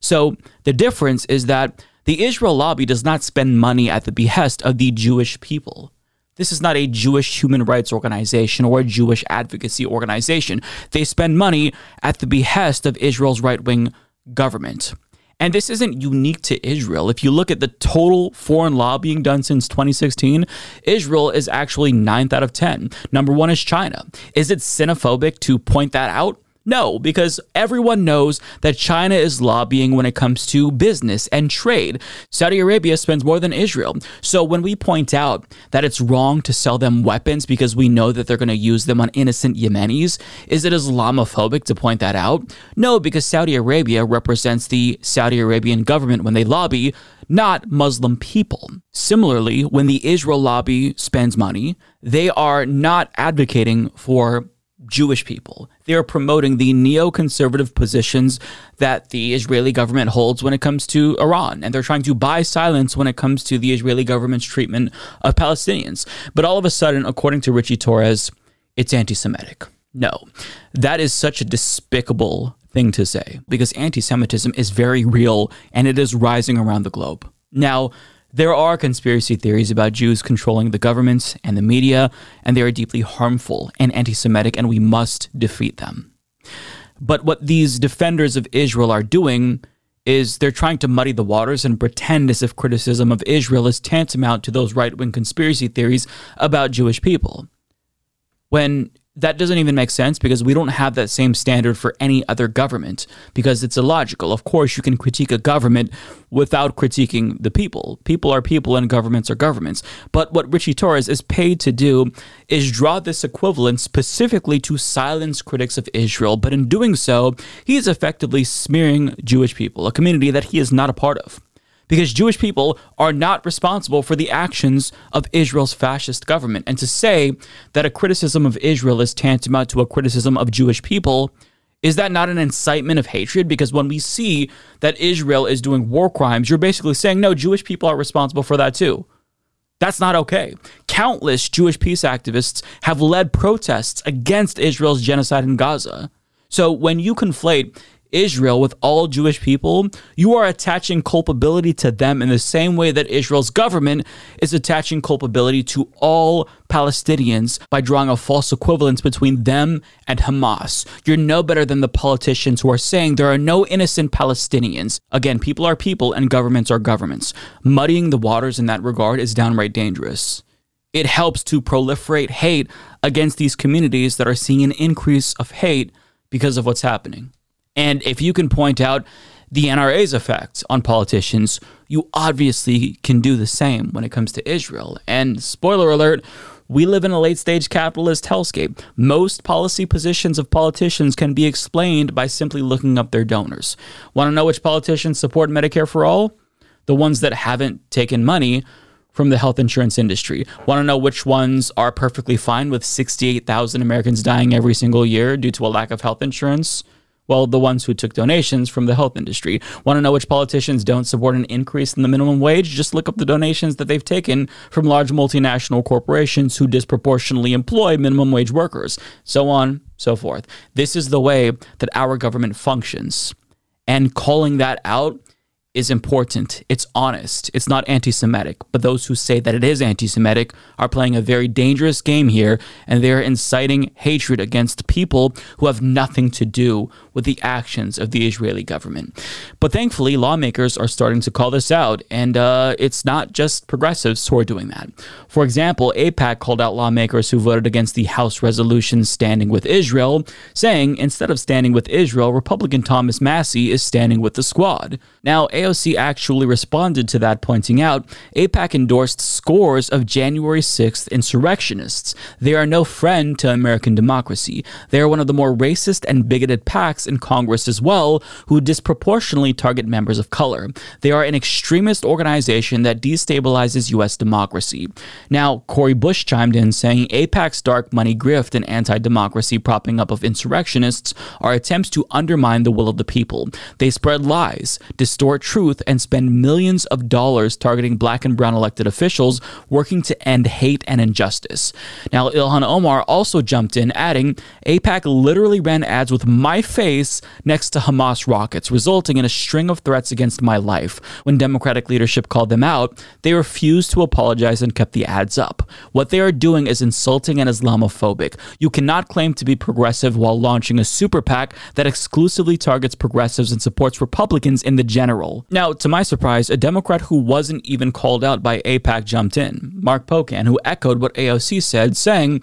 So, the difference is that the Israel lobby does not spend money at the behest of the Jewish people. This is not a Jewish human rights organization or a Jewish advocacy organization. They spend money at the behest of Israel's right wing government. And this isn't unique to Israel. If you look at the total foreign lobbying done since 2016, Israel is actually ninth out of 10. Number one is China. Is it xenophobic to point that out? No, because everyone knows that China is lobbying when it comes to business and trade. Saudi Arabia spends more than Israel. So when we point out that it's wrong to sell them weapons because we know that they're going to use them on innocent Yemenis, is it Islamophobic to point that out? No, because Saudi Arabia represents the Saudi Arabian government when they lobby, not Muslim people. Similarly, when the Israel lobby spends money, they are not advocating for Jewish people. They are promoting the neoconservative positions that the Israeli government holds when it comes to Iran. And they're trying to buy silence when it comes to the Israeli government's treatment of Palestinians. But all of a sudden, according to Richie Torres, it's anti Semitic. No, that is such a despicable thing to say because anti Semitism is very real and it is rising around the globe. Now, there are conspiracy theories about Jews controlling the governments and the media, and they are deeply harmful and anti Semitic, and we must defeat them. But what these defenders of Israel are doing is they're trying to muddy the waters and pretend as if criticism of Israel is tantamount to those right wing conspiracy theories about Jewish people. When that doesn't even make sense because we don't have that same standard for any other government because it's illogical. Of course, you can critique a government without critiquing the people. People are people and governments are governments. But what Richie Torres is paid to do is draw this equivalent specifically to silence critics of Israel. But in doing so, he is effectively smearing Jewish people, a community that he is not a part of because Jewish people are not responsible for the actions of Israel's fascist government. And to say that a criticism of Israel is tantamount to a criticism of Jewish people, is that not an incitement of hatred? Because when we see that Israel is doing war crimes, you're basically saying, no, Jewish people are responsible for that too. That's not okay. Countless Jewish peace activists have led protests against Israel's genocide in Gaza. So when you conflate Israel with all Jewish people, you are attaching culpability to them in the same way that Israel's government is attaching culpability to all Palestinians by drawing a false equivalence between them and Hamas. You're no better than the politicians who are saying there are no innocent Palestinians. Again, people are people and governments are governments. Muddying the waters in that regard is downright dangerous. it helps to proliferate hate against these communities that are seeing an increase of hate because of what's happening. And if you can point out the NRA's effects on politicians, you obviously can do the same when it comes to Israel. And spoiler alert, we live in a late stage capitalist hellscape. Most policy positions of politicians can be explained by simply looking up their donors. Want to know which politicians support Medicare for all? The ones that haven't taken money from the health insurance industry. Want to know which ones are perfectly fine with 68,000 Americans dying every single year due to a lack of health insurance? Well, the ones who took donations from the health industry. Want to know which politicians don't support an increase in the minimum wage? Just look up the donations that they've taken from large multinational corporations who disproportionately employ minimum wage workers. So on, so forth. This is the way that our government functions. And calling that out is important. It's honest. It's not anti Semitic. But those who say that it is anti Semitic are playing a very dangerous game here, and they're inciting hatred against people who have nothing to do with the actions of the Israeli government. But thankfully, lawmakers are starting to call this out, and uh, it's not just progressives who are doing that. For example, AIPAC called out lawmakers who voted against the House resolution standing with Israel, saying instead of standing with Israel, Republican Thomas Massie is standing with the squad. Now, AOC actually responded to that, pointing out AIPAC endorsed scores of January 6th insurrectionists. They are no friend to American democracy. They are one of the more racist and bigoted PACs in Congress as well, who disproportionately target members of color. They are an extremist organization that destabilizes U.S. democracy. Now, Cori Bush chimed in saying AIPAC's dark money grift and anti democracy propping up of insurrectionists are attempts to undermine the will of the people. They spread lies, distort truth, and spend millions of dollars targeting black and brown elected officials working to end hate and injustice. Now, Ilhan Omar also jumped in, adding, AIPAC literally ran ads with my face next to Hamas rockets, resulting in a string of threats against my life. When Democratic leadership called them out, they refused to apologize and kept the ads up. What they are doing is insulting and Islamophobic. You cannot claim to be progressive while launching a super PAC that exclusively targets progressives and supports Republicans in the general. Now, to my surprise, a Democrat who wasn't even called out by AIPAC jumped in, Mark Pocan, who echoed what AOC said, saying,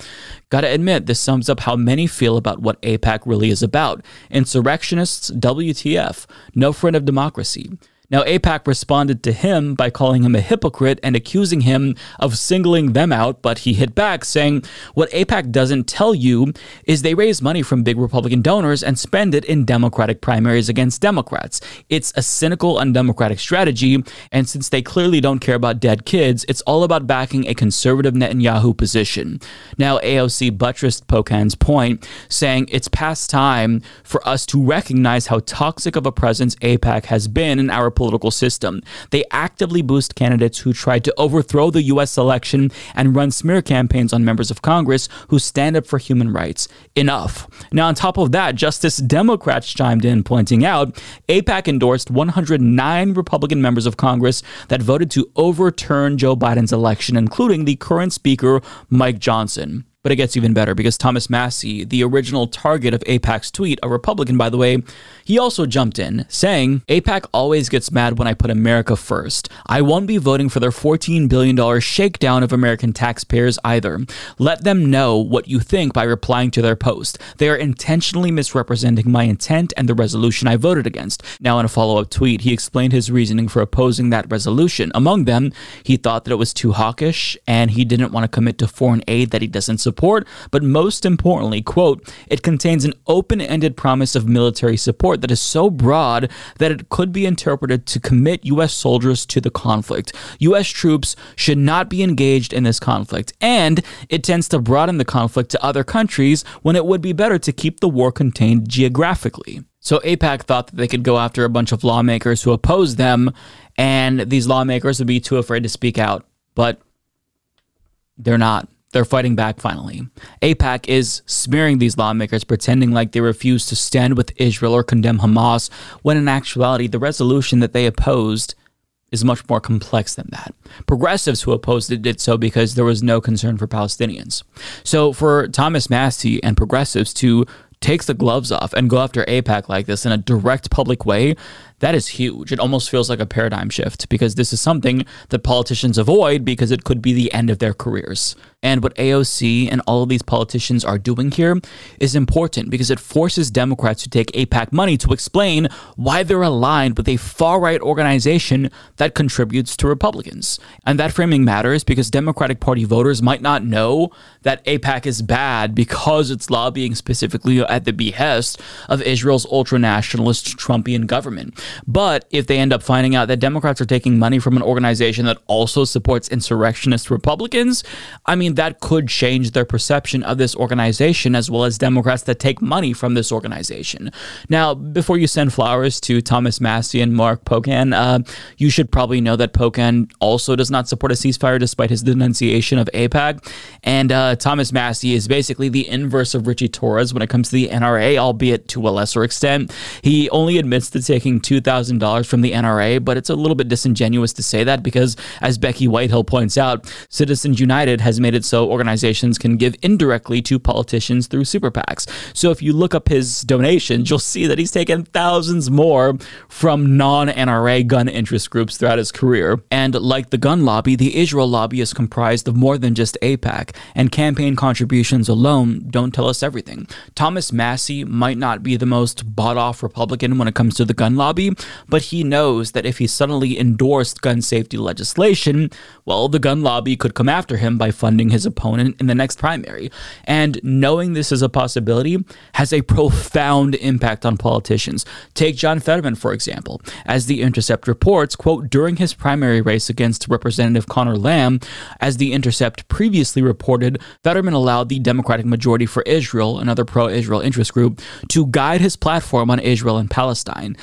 Gotta admit, this sums up how many feel about what AIPAC really is about. Insurrectionists, WTF, no friend of democracy. Now, AIPAC responded to him by calling him a hypocrite and accusing him of singling them out, but he hit back, saying, What AIPAC doesn't tell you is they raise money from big Republican donors and spend it in Democratic primaries against Democrats. It's a cynical, undemocratic strategy, and since they clearly don't care about dead kids, it's all about backing a conservative Netanyahu position. Now, AOC buttressed Pocan's point, saying it's past time for us to recognize how toxic of a presence AIPAC has been in our system. They actively boost candidates who tried to overthrow the U.S. election and run smear campaigns on members of Congress who stand up for human rights. Enough. Now, on top of that, Justice Democrats chimed in, pointing out AIPAC endorsed 109 Republican members of Congress that voted to overturn Joe Biden's election, including the current Speaker, Mike Johnson. But it gets even better because Thomas Massie, the original target of AIPAC's tweet, a Republican by the way, he also jumped in, saying, AIPAC always gets mad when I put America first. I won't be voting for their $14 billion shakedown of American taxpayers either. Let them know what you think by replying to their post. They are intentionally misrepresenting my intent and the resolution I voted against. Now, in a follow up tweet, he explained his reasoning for opposing that resolution. Among them, he thought that it was too hawkish and he didn't want to commit to foreign aid that he doesn't support but most importantly, quote, it contains an open-ended promise of military support that is so broad that it could be interpreted to commit US soldiers to the conflict. US troops should not be engaged in this conflict, and it tends to broaden the conflict to other countries when it would be better to keep the war contained geographically. So AIPAC thought that they could go after a bunch of lawmakers who oppose them, and these lawmakers would be too afraid to speak out. But they're not. They're fighting back finally. AIPAC is smearing these lawmakers, pretending like they refuse to stand with Israel or condemn Hamas, when in actuality, the resolution that they opposed is much more complex than that. Progressives who opposed it did so because there was no concern for Palestinians. So for Thomas Massie and progressives to take the gloves off and go after AIPAC like this in a direct public way, That is huge. It almost feels like a paradigm shift because this is something that politicians avoid because it could be the end of their careers. And what AOC and all of these politicians are doing here is important because it forces Democrats to take AIPAC money to explain why they're aligned with a far right organization that contributes to Republicans. And that framing matters because Democratic Party voters might not know that AIPAC is bad because it's lobbying specifically at the behest of Israel's ultra nationalist Trumpian government. But if they end up finding out that Democrats are taking money from an organization that also supports insurrectionist Republicans, I mean, that could change their perception of this organization as well as Democrats that take money from this organization. Now, before you send flowers to Thomas Massie and Mark Pocan, uh, you should probably know that Pocan also does not support a ceasefire despite his denunciation of AIPAC. And uh, Thomas Massie is basically the inverse of Richie Torres when it comes to the NRA, albeit to a lesser extent. He only admits to taking $2,000 from the NRA, but it's a little bit disingenuous to say that because, as Becky Whitehill points out, Citizens United has made it so organizations can give indirectly to politicians through super PACs. So if you look up his donations, you'll see that he's taken thousands more from non NRA gun interest groups throughout his career. And like the gun lobby, the Israel lobby is comprised of more than just AIPAC, and campaign contributions alone don't tell us everything. Thomas Massie might not be the most bought off Republican when it comes to the gun lobby, but he knows that if he suddenly endorsed gun safety legislation, well, the gun lobby could come after him by funding his opponent in the next primary. And knowing this is a possibility has a profound impact on politicians. Take John Fetterman, for example. As The Intercept reports, quote, during his primary race against Representative Conor Lamb, as The Intercept previously reported, Fetterman allowed the Democratic Majority for Israel, another pro Israel interest group, to guide his platform on Israel and Palestine.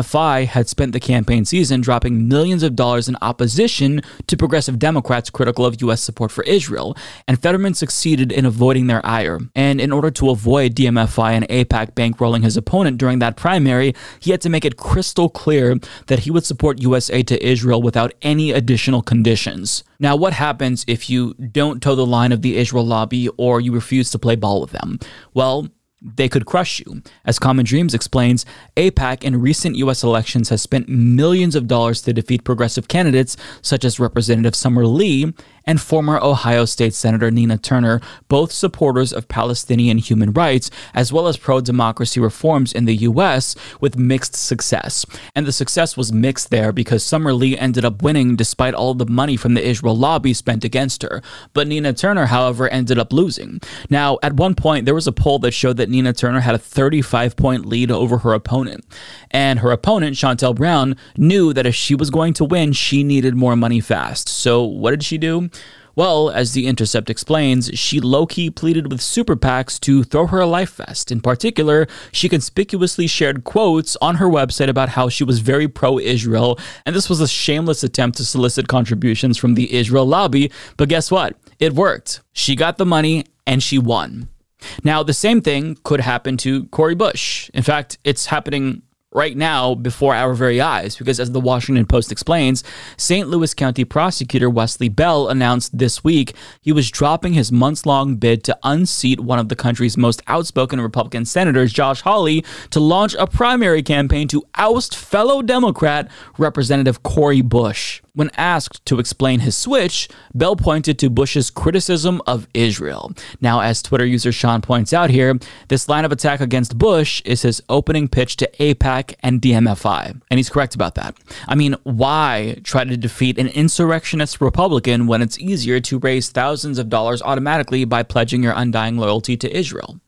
DMFI had spent the campaign season dropping millions of dollars in opposition to progressive Democrats critical of U.S. support for Israel and Fetterman succeeded in avoiding their ire. And in order to avoid DMFI and AIPAC bankrolling his opponent during that primary, he had to make it crystal clear that he would support U.S. aid to Israel without any additional conditions. Now, what happens if you don't toe the line of the Israel lobby or you refuse to play ball with them? Well, they could crush you. As Common Dreams explains, AIPAC in recent U.S. elections has spent millions of dollars to defeat progressive candidates such as Representative Summer Lee and former Ohio State Senator Nina Turner, both supporters of Palestinian human rights as well as pro democracy reforms in the U.S., with mixed success. And the success was mixed there because Summer Lee ended up winning despite all the money from the Israel lobby spent against her. But Nina Turner, however, ended up losing. Now, at one point, there was a poll that showed that Nina Turner had a 35 point lead over her opponent. And her opponent, Shontel Brown, knew that if she was going to win, she needed more money fast. So what did she do? Well, as The Intercept explains, she low key pleaded with super PACs to throw her a life vest. In particular, she conspicuously shared quotes on her website about how she was very pro Israel, and this was a shameless attempt to solicit contributions from the Israel lobby. But guess what? It worked. She got the money and she won. Now, the same thing could happen to Cori Bush. In fact, it's happening right now before our very eyes because as the Washington Post explains, St. Louis County prosecutor Wesley Bell announced this week he was dropping his months-long bid to unseat one of the country's most outspoken Republican senators, Josh Hawley, to launch a primary campaign to oust fellow Democrat Representative Cori Bush. When asked to explain his switch, Bell pointed to Bush's criticism of Israel. Now, as Twitter user Sean points out here, this line of attack against Bush is his opening pitch to And DMFI. And he's correct about that. I mean, why try to defeat an insurrectionist Republican when it's easier to raise thousands of dollars automatically by pledging your undying loyalty to Israel?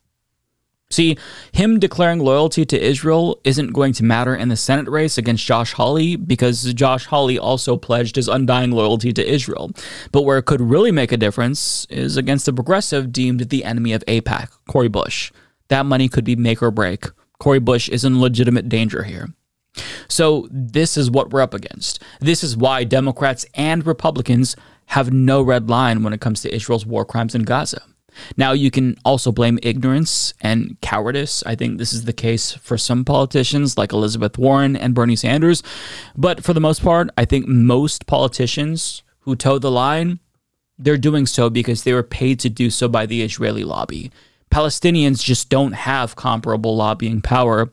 See, him declaring loyalty to Israel isn't going to matter in the Senate race against Josh Hawley because Josh Hawley also pledged his undying loyalty to Israel. But where it could really make a difference is against a progressive deemed the enemy of AIPAC, Cori Bush. That money could be make or break. Cori Bush is in legitimate danger here. So, this is what we're up against. This is why Democrats and Republicans have no red line when it comes to Israel's war crimes in Gaza. Now, you can also blame ignorance and cowardice. I think this is the case for some politicians like Elizabeth Warren and Bernie Sanders. But for the most part, I think most politicians who toe the line, they're doing so because they were paid to do so by the Israeli lobby. Palestinians just don't have comparable lobbying power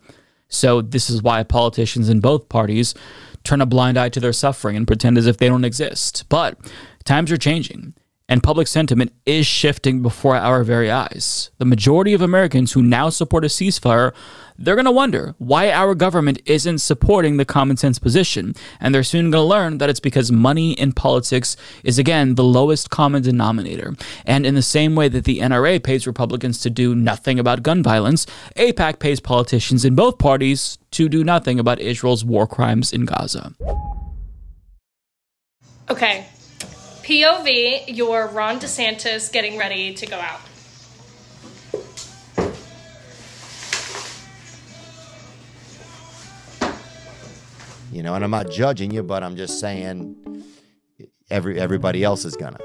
So, this is why politicians in both parties turn a blind eye to their suffering and pretend as if they don't exist. But times are changing and public sentiment is shifting before our very eyes. The majority of Americans who now support a ceasefire, they're going to wonder why our government isn't supporting the common sense position, and they're soon going to learn that it's because money in politics is again the lowest common denominator. And in the same way that the NRA pays Republicans to do nothing about gun violence, AIPAC pays politicians in both parties to do nothing about Israel's war crimes in Gaza. Okay, POV, you're Ron DeSantis getting ready to go out. You know, and I'm not judging you, but I'm just saying every everybody else is gonna.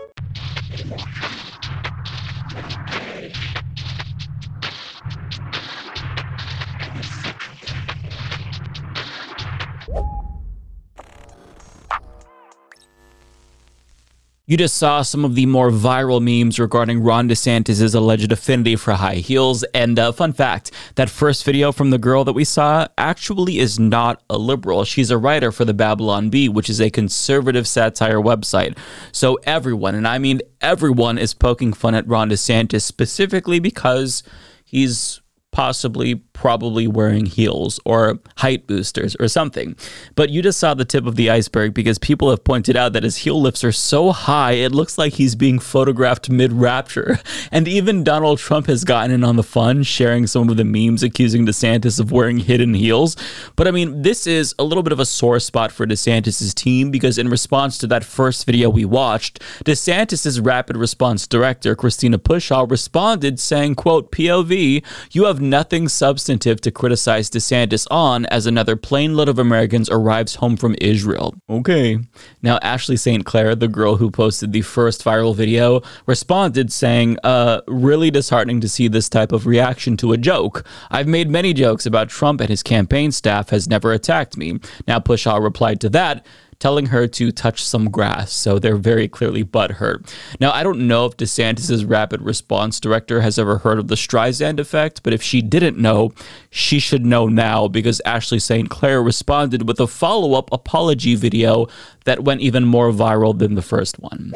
You just saw some of the more viral memes regarding Ron DeSantis' alleged affinity for high heels. And uh, fun fact that first video from the girl that we saw actually is not a liberal. She's a writer for the Babylon Bee, which is a conservative satire website. So everyone, and I mean everyone, is poking fun at Ron DeSantis specifically because he's possibly probably wearing heels or height boosters or something. But you just saw the tip of the iceberg because people have pointed out that his heel lifts are so high it looks like he's being photographed mid rapture. And even Donald Trump has gotten in on the fun, sharing some of the memes accusing DeSantis of wearing hidden heels. But I mean, this is a little bit of a sore spot for DeSantis' team because in response to that first video we watched, DeSantis' rapid response director, Christina Pushaw, responded saying, quote, POV, you have nothing substantive to criticize DeSantis on as another plane load of Americans arrives home from Israel. Okay. Now, Ashley St. Clair, the girl who posted the first viral video, responded saying, uh, really disheartening to see this type of reaction to a joke. I've made many jokes about Trump and his campaign staff has never attacked me. Now, Pushaw replied to that, telling her to touch some grass. So they're very clearly butthurt. Now, I don't know if DeSantis' rapid response director has ever heard of the Streisand effect, but if she didn't know, she should know now because Ashley St. Clair responded with a follow up apology video that went even more viral than the first one.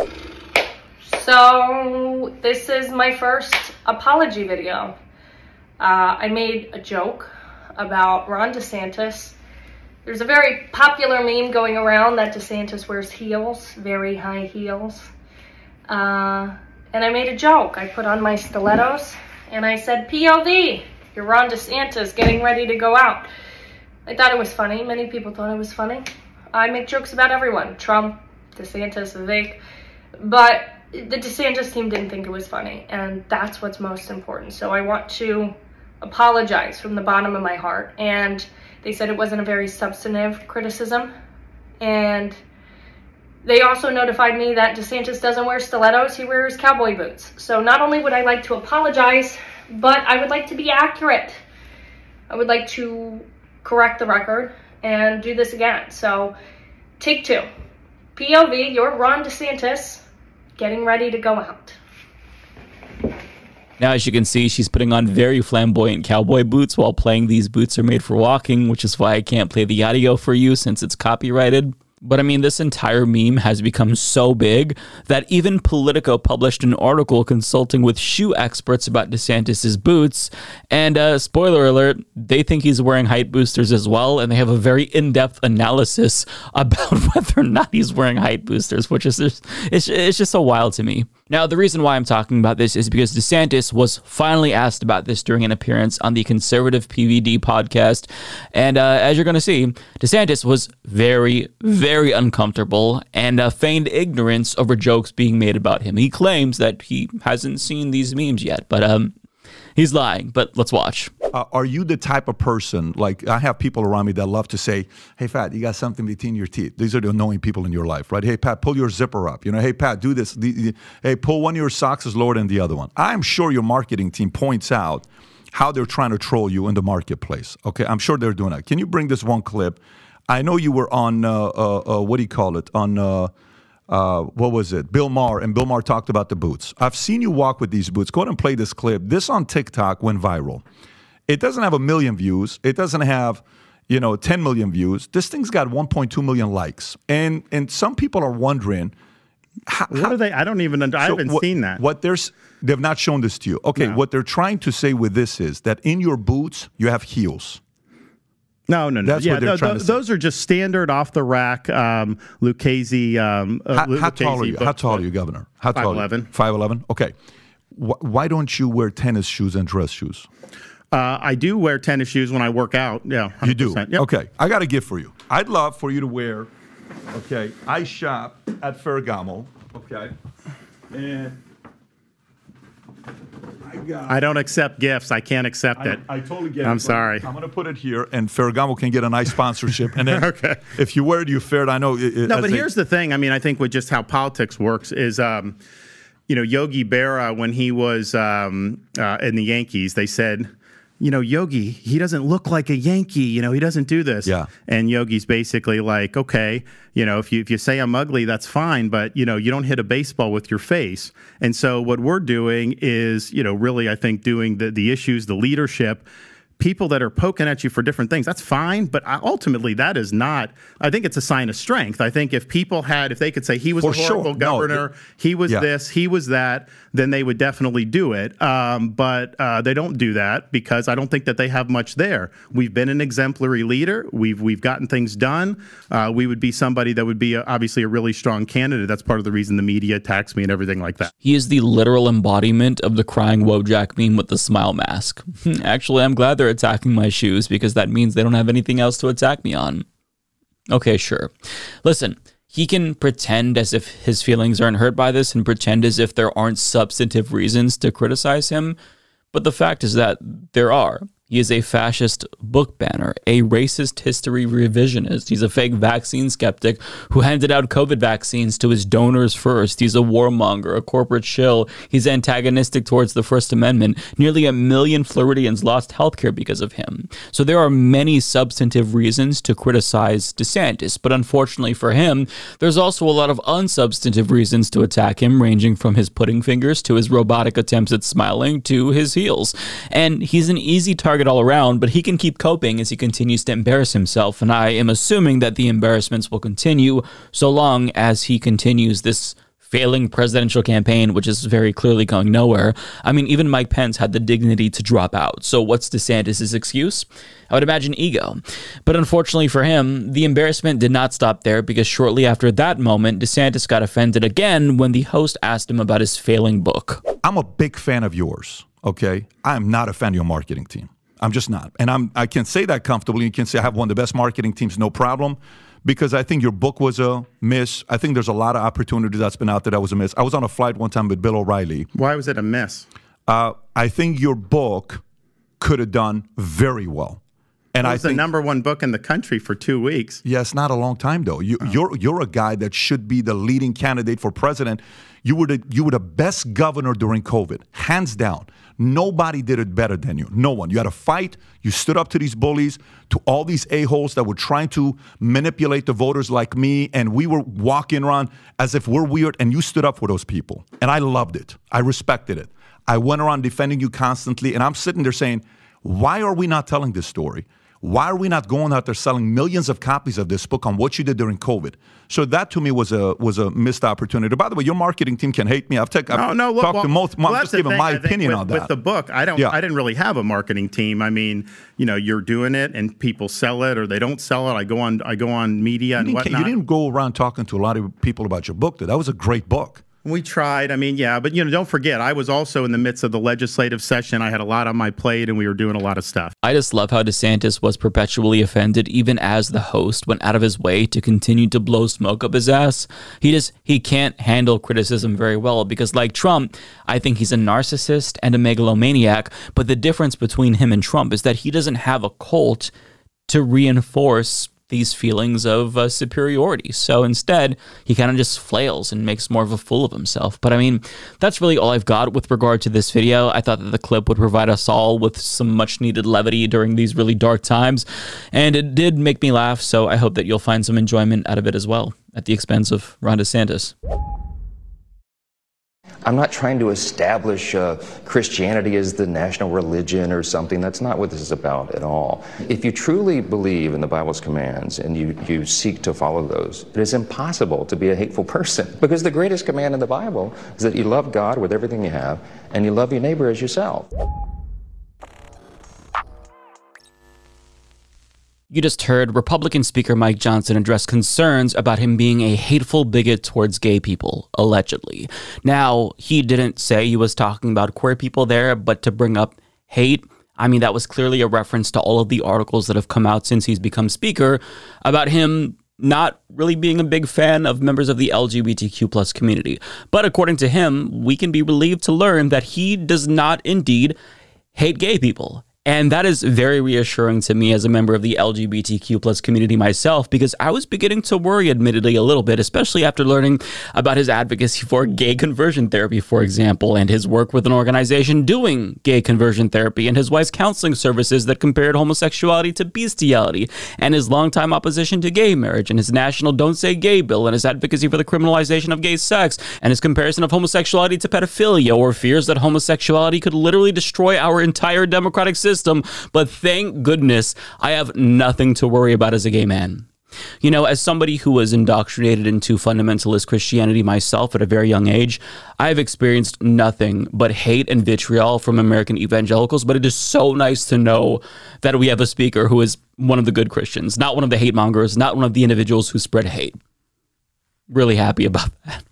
So, this is my first apology video. Uh, I made a joke about Ron DeSantis there's a very popular meme going around that DeSantis wears heels, very high heels. Uh, and I made a joke. I put on my stilettos and I said, POV, you're Ron DeSantis getting ready to go out. I thought it was funny. Many people thought it was funny. I make jokes about everyone Trump, DeSantis, Vivek. But the DeSantis team didn't think it was funny. And that's what's most important. So I want to apologize from the bottom of my heart. And they said it wasn't a very substantive criticism. And they also notified me that DeSantis doesn't wear stilettos, he wears cowboy boots. So not only would I like to apologize, but I would like to be accurate. I would like to correct the record and do this again. So take two. POV, you're Ron DeSantis getting ready to go out. Now, as you can see, she's putting on very flamboyant cowboy boots while playing These Boots Are Made for Walking, which is why I can't play the audio for you since it's copyrighted. But I mean, this entire meme has become so big that even Politico published an article consulting with shoe experts about DeSantis' boots. And uh, spoiler alert, they think he's wearing height boosters as well. And they have a very in depth analysis about whether or not he's wearing height boosters, which is just, it's, it's just so wild to me. Now, the reason why I'm talking about this is because DeSantis was finally asked about this during an appearance on the Conservative PBD podcast. And uh, as you're going to see, DeSantis was very, very uncomfortable and uh, feigned ignorance over jokes being made about him. He claims that he hasn't seen these memes yet, but um, He's lying, but let's watch. Uh, are you the type of person, like I have people around me that love to say, hey, Pat, you got something between your teeth. These are the annoying people in your life, right? Hey, Pat, pull your zipper up. You know, hey, Pat, do this. Hey, pull one of your socks is lower than the other one. I'm sure your marketing team points out how they're trying to troll you in the marketplace. Okay, I'm sure they're doing that. Can you bring this one clip? I know you were on, uh, uh, uh what do you call it? On, uh, what was it? Bill Maher, and Bill Maher talked about the boots. I've seen you walk with these boots. Go ahead and play this clip. This on TikTok went viral. It doesn't have a million views. It doesn't have, you know, 10 million views. This thing's got 1.2 million likes. And and some people are wondering what are they? I don't even. I So haven't what- seen that. What there's they've not shown this to you. Okay, No. what they're trying to say with this is that in your boots you have heels. No, no, no. That's yeah, what they're tho- trying tho- to say. those are just standard off the rack um, Lucchese. Um, uh, How, how tall are you? How tall are you, Governor? How tall? 5'11". Five eleven. Okay. Wh- why don't you wear tennis shoes and dress shoes? Uh, I do wear tennis shoes when I work out. Yeah, 100%. You do. Yep. Okay. I got a gift for you. I'd love for you to wear. Okay. I shop at Ferragamo. Okay. And I don't accept gifts. I can't accept I, it. I totally get it. I'm sorry. I'm going to put it here, and Ferragamo can get a nice sponsorship. And then, okay. if you wear it, you fared. I know. it- it- No, but here's the thing. I mean, I think with just how politics works is, um, you know, Yogi Berra when he was um, uh, in the Yankees, they said, you know, Yogi, he doesn't look like a Yankee. You know, he doesn't do this. Yeah. And Yogi's basically like, okay, you know, if you if you say I'm ugly, that's fine, but you know, you don't hit a baseball with your face. And so what we're doing is, you know, really, I think doing the the issues, the leadership. People that are poking at you for different things, that's fine. But I- ultimately, that is not. I think it's a sign of strength. I think if people had, if they could say he was For a horrible sure. No, governor, it- he was Yeah. this, he was that, then they would definitely do it. Um, but uh, they don't do that because I don't think that they have much there. We've been an exemplary leader. We've we've gotten things done. Uh, we would be somebody that would be a, obviously a really strong candidate. That's part of the reason the media attacks me and everything like that. He is the literal embodiment of the crying Wojak meme with the smile mask. Actually, I'm glad they're attacking my shoes because that means they don't have anything else to attack me on. Okay, sure. Listen, he can pretend as if his feelings aren't hurt by this and pretend as if there aren't substantive reasons to criticize him, but the fact is that there are. He is a fascist book banner, a racist history revisionist. He's a fake vaccine skeptic who handed out COVID vaccines to his donors first. He's a warmonger, a corporate shill. He's antagonistic towards the First Amendment. Nearly a million Floridians lost healthcare because of him. So there are many substantive reasons to criticize DeSantis, but unfortunately for him, there's also a lot of unsubstantive reasons to attack him, ranging from his pudding fingers to his robotic attempts at smiling to his heels. And he's an easy target all around, but he can keep coping as he continues to embarrass himself. And I am assuming that the embarrassments will continue so long as he continues this failing presidential campaign, which is very clearly going nowhere. I mean, even Mike Pence had the dignity to drop out. So what's DeSantis' excuse? I would imagine ego. But unfortunately for him, the embarrassment did not stop there because shortly after that moment, DeSantis got offended again when the host asked him about his failing book. I'm a big fan of yours. Okay, I'm not a fan of your marketing team. I'm just not, and I'm. I can say that comfortably. You can say I have one of the best marketing teams, no problem, because I think your book was a miss. I think there's a lot of opportunity that's been out there that was a miss. I was on a flight one time with Bill O'Reilly. Why was it a miss? Uh, I think your book could have done very well, and it I was think the number one book in the country for two weeks. Yeah, it's not a long time though. You, You're you're a guy that should be the leading candidate for president. You were the you were the best governor during COVID, hands down. Nobody did it better than you. No one. You had a fight. You stood up to these bullies, to all these a holes that were trying to manipulate the voters like me, and we were walking around as if we're weird. And you stood up for those people, and I loved it. I respected it. I went around defending you constantly, and I'm sitting there saying, why are we not telling this story? Why are we not going out there selling millions of copies of this book on what you did during COVID? So that to me was a was a missed opportunity. By the way, your marketing team can hate me. I've, take, I've No, no. Look, talked well, to most. well, I'm just giving thing, my I opinion with, on that. With the book, I don't. Yeah. I didn't really have a marketing team. I mean, you know, you're doing it, and people sell it or they don't sell it. I go on. I go on media and you, didn't, whatnot. you didn't go around talking to a lot of people about your book. Though. That was a great book. We tried. I mean, yeah, but you know, don't forget, I was also in the midst of the legislative session. I had a lot on my plate, and we were doing a lot of stuff. I just love how DeSantis was perpetually offended, even as the host went out of his way to continue to blow smoke up his ass. He just he can't handle criticism very well because, like Trump, I think he's a narcissist and a megalomaniac. But the difference between him and Trump is that he doesn't have a cult to reinforce these feelings of uh, superiority. So instead, he kind of just flails and makes more of a fool of himself. But I mean, that's really all I've got with regard to this video. I thought that the clip would provide us all with some much needed levity during these really dark times. And it did make me laugh. So I hope that you'll find some enjoyment out of it as well at the expense of Ron DeSantis. I'm not trying to establish uh, Christianity as the national religion or something. That's not what this is about at all. If you truly believe in the Bible's commands and you, you seek to follow those, it is impossible to be a hateful person. Because the greatest command in the Bible is that you love God with everything you have and you love your neighbor as yourself. You just heard Republican Speaker Mike Johnson address concerns about him being a hateful bigot towards gay people, allegedly. Now, he didn't say he was talking about queer people there, but to bring up hate, I mean, that was clearly a reference to all of the articles that have come out since he's become Speaker about him not really being a big fan of members of the LGBTQ plus community. But according to him, we can be relieved to learn that he does not indeed hate gay people. And that is very reassuring to me as a member of the LGBTQ plus community myself, because I was beginning to worry, admittedly, a little bit, especially after learning about his advocacy for gay conversion therapy, for example, and his work with an organization doing gay conversion therapy, and his wife's counseling services that compared homosexuality to bestiality, and his longtime opposition to gay marriage, and his national Don't Say Gay bill, and his advocacy for the criminalization of gay sex, and his comparison of homosexuality to pedophilia, or fears that homosexuality could literally destroy our entire democratic system system, but thank goodness I have nothing to worry about as a gay man. You know, as somebody who was indoctrinated into fundamentalist Christianity myself at a very young age, I have experienced nothing but hate and vitriol from American evangelicals. But it is so nice to know that we have a speaker who is one of the good Christians, not one of the hate mongers, not one of the individuals who spread hate. Really happy about that.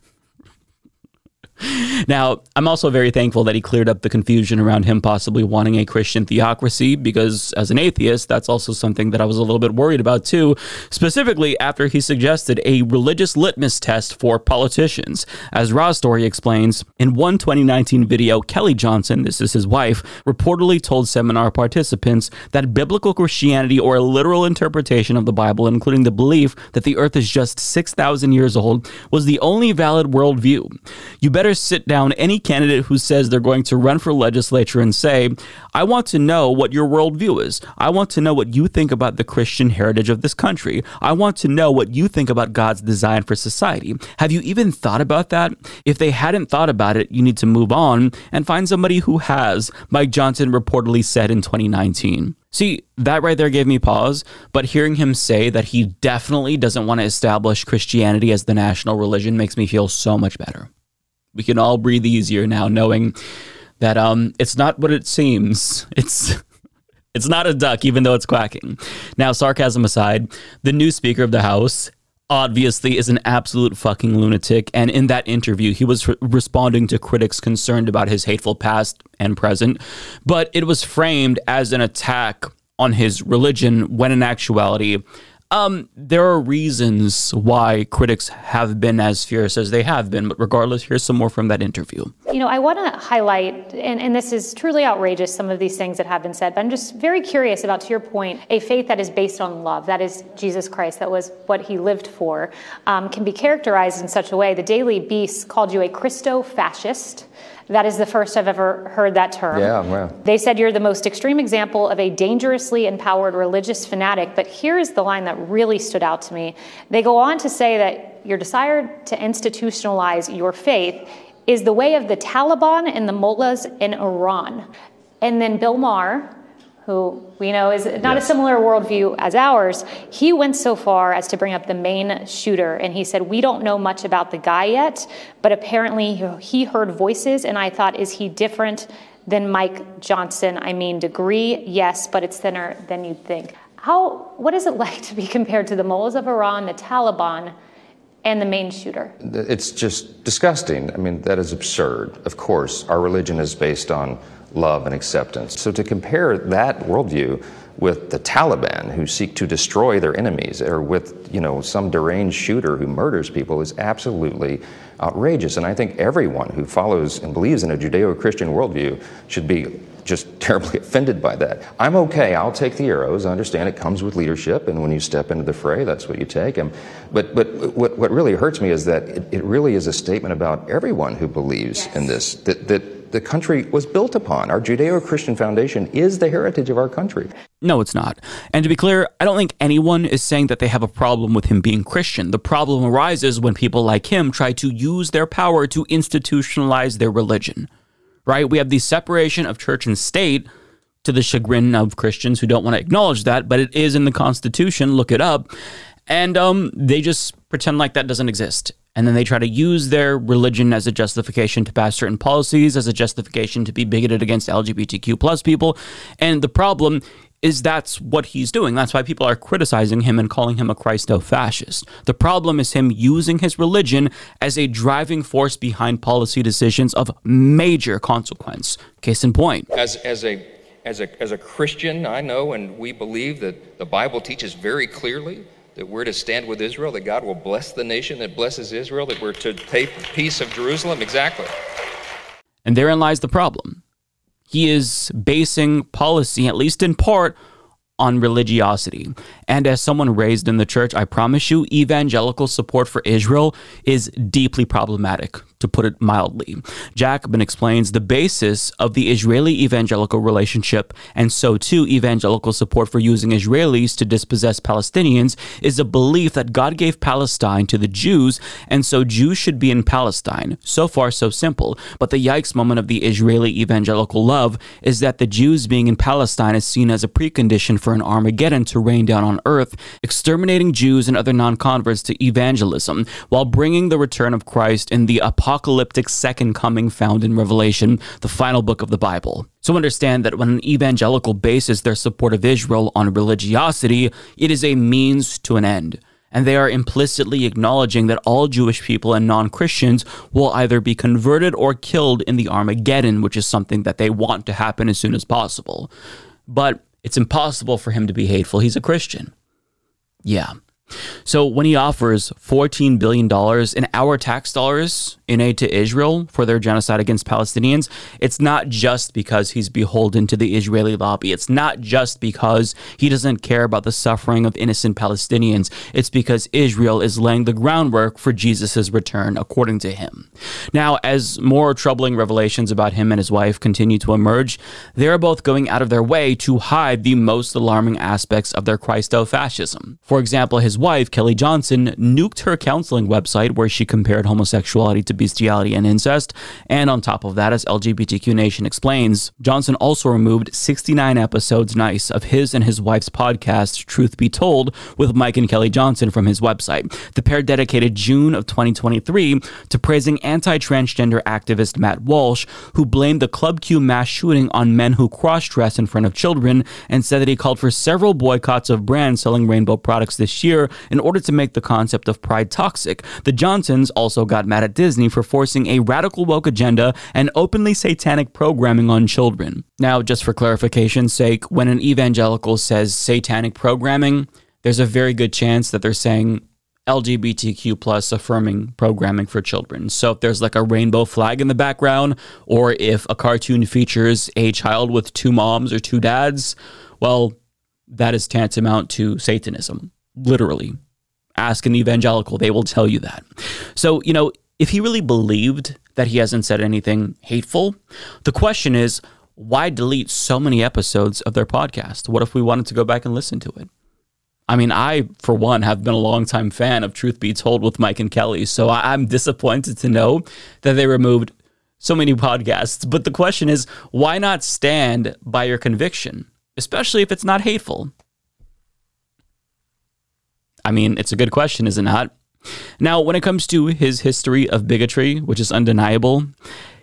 Now, I'm also very thankful that he cleared up the confusion around him possibly wanting a Christian theocracy, because as an atheist, that's also something that I was a little bit worried about too, specifically after he suggested a religious litmus test for politicians. As Raw Story explains, in one 2019 video, Kelly Johnson, this is his wife, reportedly told seminar participants that biblical Christianity or a literal interpretation of the Bible, including the belief that the earth is just 6,000 years old, was the only valid worldview. You better better sit down any candidate who says they're going to run for legislature and say, I want to know what your worldview is. I want to know what you think about the Christian heritage of this country. I want to know what you think about God's design for society. Have you even thought about that? If they hadn't thought about it, you need to move on and find somebody who has, Mike Johnson reportedly said in 2019. See, that right there gave me pause, but hearing him say that he definitely doesn't want to establish Christianity as the national religion makes me feel so much better we can all breathe easier now knowing that um it's not what it seems. It's it's not a duck even though it's quacking. Now sarcasm aside, the new speaker of the house obviously is an absolute fucking lunatic and in that interview he was re- responding to critics concerned about his hateful past and present, but it was framed as an attack on his religion when in actuality um, there are reasons why critics have been as fierce as they have been, but regardless, here's some more from that interview. You know, I want to highlight, and, and this is truly outrageous, some of these things that have been said, but I'm just very curious about, to your point, a faith that is based on love, that is Jesus Christ, that was what he lived for, um, can be characterized in such a way. The Daily Beast called you a Christo fascist. That is the first I've ever heard that term. Yeah, yeah. They said you're the most extreme example of a dangerously empowered religious fanatic. But here's the line that really stood out to me. They go on to say that your desire to institutionalize your faith is the way of the Taliban and the mullahs in Iran. And then Bill Maher, who we know is not yes. a similar worldview as ours, he went so far as to bring up the Maine shooter. And he said, We don't know much about the guy yet, but apparently he heard voices. And I thought, Is he different than Mike Johnson? I mean, degree, yes, but it's thinner than you'd think. How, what is it like to be compared to the mullahs of Iran, the Taliban, and the Maine shooter? It's just disgusting. I mean, that is absurd. Of course, our religion is based on love and acceptance. So to compare that worldview with the Taliban who seek to destroy their enemies or with, you know, some deranged shooter who murders people is absolutely outrageous. And I think everyone who follows and believes in a Judeo-Christian worldview should be just terribly offended by that. I'm okay. I'll take the arrows. I understand it comes with leadership, and when you step into the fray, that's what you take. And, but but what, what really hurts me is that it, it really is a statement about everyone who believes yes. in this. That that the country was built upon. Our Judeo Christian foundation is the heritage of our country. No, it's not. And to be clear, I don't think anyone is saying that they have a problem with him being Christian. The problem arises when people like him try to use their power to institutionalize their religion. Right? We have the separation of church and state to the chagrin of Christians who don't want to acknowledge that, but it is in the Constitution. Look it up. And um, they just pretend like that doesn't exist. And then they try to use their religion as a justification to pass certain policies, as a justification to be bigoted against LGBTQ plus people. And the problem is that's what he's doing. That's why people are criticizing him and calling him a Christo fascist. The problem is him using his religion as a driving force behind policy decisions of major consequence. Case in point. As, as a as a, as a Christian, I know and we believe that the Bible teaches very clearly that we're to stand with Israel, that God will bless the nation that blesses Israel, that we're to take the peace of Jerusalem. Exactly. And therein lies the problem. He is basing policy, at least in part, on religiosity. And as someone raised in the church, I promise you, evangelical support for Israel is deeply problematic, to put it mildly. Jacobin explains the basis of the Israeli evangelical relationship, and so too evangelical support for using Israelis to dispossess Palestinians, is a belief that God gave Palestine to the Jews, and so Jews should be in Palestine. So far, so simple. But the yikes moment of the Israeli evangelical love is that the Jews being in Palestine is seen as a precondition for an Armageddon to rain down on earth, exterminating Jews and other non converts to evangelism, while bringing the return of Christ in the apocalyptic second coming found in Revelation, the final book of the Bible. So understand that when an evangelical bases their support of Israel on religiosity, it is a means to an end and they are implicitly acknowledging that all Jewish people and non Christians will either be converted or killed in the Armageddon, which is something that they want to happen as soon as possible. But it's impossible for him to be hateful. He's a Christian. Yeah. So when he offers $14 billion in our tax dollars in aid to Israel for their genocide against Palestinians, it's not just because he's beholden to the Israeli lobby. It's not just because he doesn't care about the suffering of innocent Palestinians. It's because Israel is laying the groundwork for Jesus' return, according to him. Now, as more troubling revelations about him and his wife continue to emerge, they are both going out of their way to hide the most alarming aspects of their Christo fascism. For example, his wife, Kelly Johnson, nuked her counseling website where she compared homosexuality to bestiality and incest. And on top of that, as LGBTQ Nation explains, Johnson also removed 69 episodes, nice, of his and his wife's podcast, Truth Be Told, with Mike and Kelly Johnson from his website. The pair dedicated June of 2023 to praising anti transgender activist Matt Walsh, who blamed the Club Q mass shooting on men who cross dress in front of children and said that he called for several boycotts of brands selling rainbow products this year in order to make the concept of pride toxic. The Johnsons also got mad at Disney for forcing a radical woke agenda and openly satanic programming on children. Now, just for clarification's sake, when an evangelical says satanic programming, there's a very good chance that they're saying LGBTQ plus affirming programming for children. So if there's like a rainbow flag in the background, or if a cartoon features a child with two moms or two dads, well, that is tantamount to Satanism, literally. Ask an evangelical, they will tell you that. So, you know, if he really believed that he hasn't said anything hateful, the question is, why delete so many episodes of their podcast? What if we wanted to go back and listen to it? I mean, I, for one, have been a longtime fan of Truth Be Told with Mike and Kelly. So I, am disappointed to know that they removed so many podcasts. But the question is, why not stand by your conviction, especially if it's not hateful? I mean, it's a good question, is it not? Now, when it comes to his history of bigotry, which is undeniable,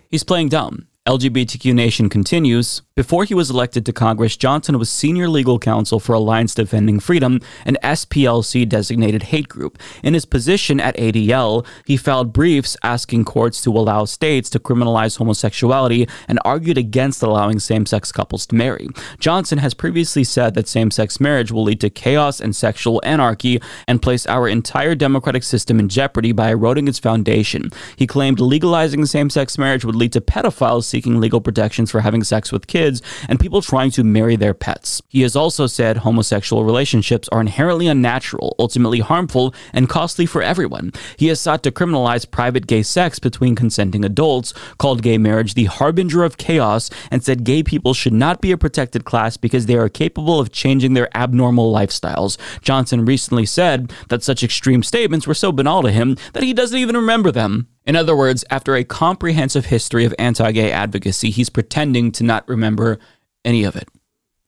he's playing dumb. LGBTQ Nation continues. Before he was elected to Congress, Johnson was senior legal counsel for Alliance Defending Freedom, an SPLC designated hate group. In his position at ADL, he filed briefs asking courts to allow states to criminalize homosexuality and argued against allowing same sex couples to marry. Johnson has previously said that same sex marriage will lead to chaos and sexual anarchy and place our entire democratic system in jeopardy by eroding its foundation. He claimed legalizing same sex marriage would lead to pedophiles seeking legal protections for having sex with kids, and people trying to marry their pets. He has also said homosexual relationships are inherently unnatural, ultimately harmful, and costly for everyone. He has sought to criminalize private gay sex between consenting adults, called gay marriage the harbinger of chaos, and said gay people should not be a protected class because they are capable of changing their abnormal lifestyles. Johnson recently said that such extreme statements were so banal to him that he doesn't even remember them. In other words, after a comprehensive history of anti gay advocacy, he's pretending to not remember any of it.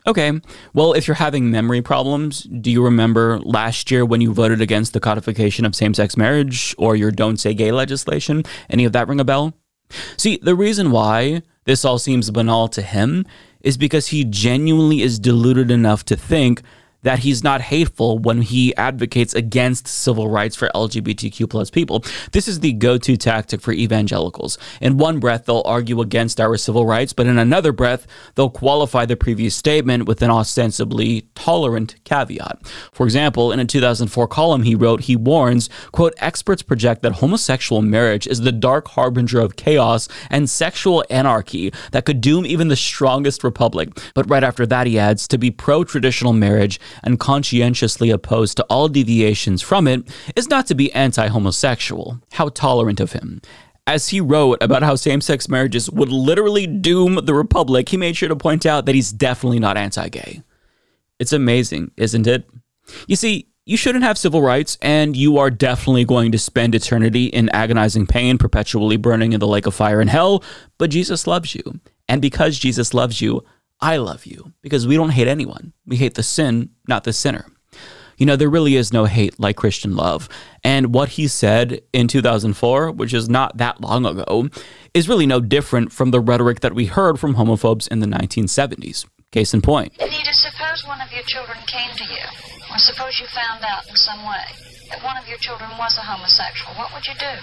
Okay, well, if you're having memory problems, do you remember last year when you voted against the codification of same sex marriage or your Don't Say Gay legislation? Any of that ring a bell? See, the reason why this all seems banal to him is because he genuinely is deluded enough to think that he's not hateful when he advocates against civil rights for LGBTQ plus people. This is the go-to tactic for evangelicals. In one breath, they'll argue against our civil rights, but in another breath, they'll qualify the previous statement with an ostensibly tolerant caveat. For example, in a 2004 column he wrote, he warns, quote, experts project that homosexual marriage is the dark harbinger of chaos and sexual anarchy that could doom even the strongest republic. But right after that, he adds, to be pro-traditional marriage and conscientiously opposed to all deviations from it is not to be anti homosexual. How tolerant of him. As he wrote about how same sex marriages would literally doom the Republic, he made sure to point out that he's definitely not anti gay. It's amazing, isn't it? You see, you shouldn't have civil rights, and you are definitely going to spend eternity in agonizing pain, perpetually burning in the lake of fire in hell, but Jesus loves you. And because Jesus loves you, I love you because we don't hate anyone. We hate the sin, not the sinner. You know, there really is no hate like Christian love. And what he said in 2004, which is not that long ago, is really no different from the rhetoric that we heard from homophobes in the 1970s. Case in point. Anita, suppose one of your children came to you, or suppose you found out in some way that one of your children was a homosexual. What would you do?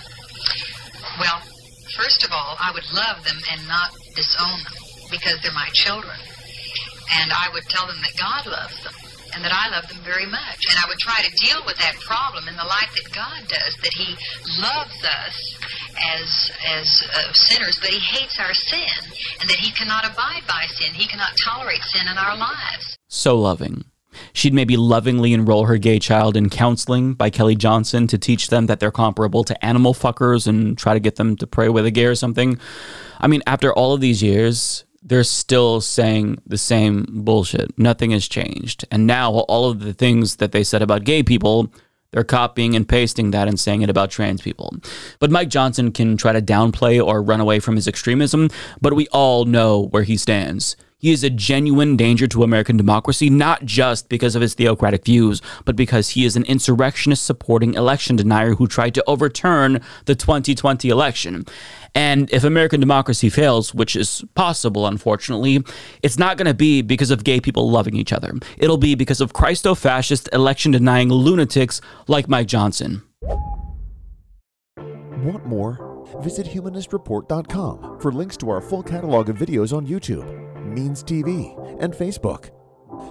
Well, first of all, I would love them and not disown them because they're my children. And I would tell them that God loves them and that I love them very much. And I would try to deal with that problem in the light that God does, that He loves us as as uh, sinners, but He hates our sin, and that He cannot abide by sin. He cannot tolerate sin in our lives. So loving. She'd maybe lovingly enroll her gay child in counseling by Kelly Johnson to teach them that they're comparable to animal fuckers and try to get them to pray with a gay or something. I mean, after all of these years, they're still saying the same bullshit. Nothing has changed. And now all of the things that they said about gay people, they're copying and pasting that and saying it about trans people. But Mike Johnson can try to downplay or run away from his extremism, but we all know where he stands. He is a genuine danger to American democracy, not just because of his theocratic views, but because he is an insurrectionist supporting election denier who tried to overturn the 2020 election. And if American democracy fails, which is possible, unfortunately, it's not going to be because of gay people loving each other. It'll be because of Christo fascist election denying lunatics like Mike Johnson. Want more? Visit humanistreport.com for links to our full catalog of videos on YouTube. Means TV, and Facebook.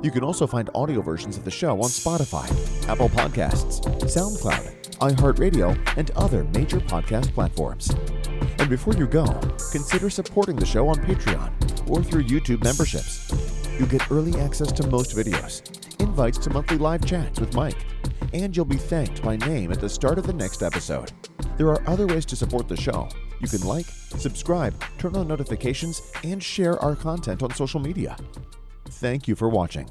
You can also find audio versions of the show on Spotify, Apple Podcasts, SoundCloud, iHeartRadio, and other major podcast platforms. And before you go, consider supporting the show on Patreon or through YouTube memberships. You get early access to most videos, invites to monthly live chats with Mike, and you'll be thanked by name at the start of the next episode. There are other ways to support the show. You can like, subscribe, turn on notifications, and share our content on social media. Thank you for watching.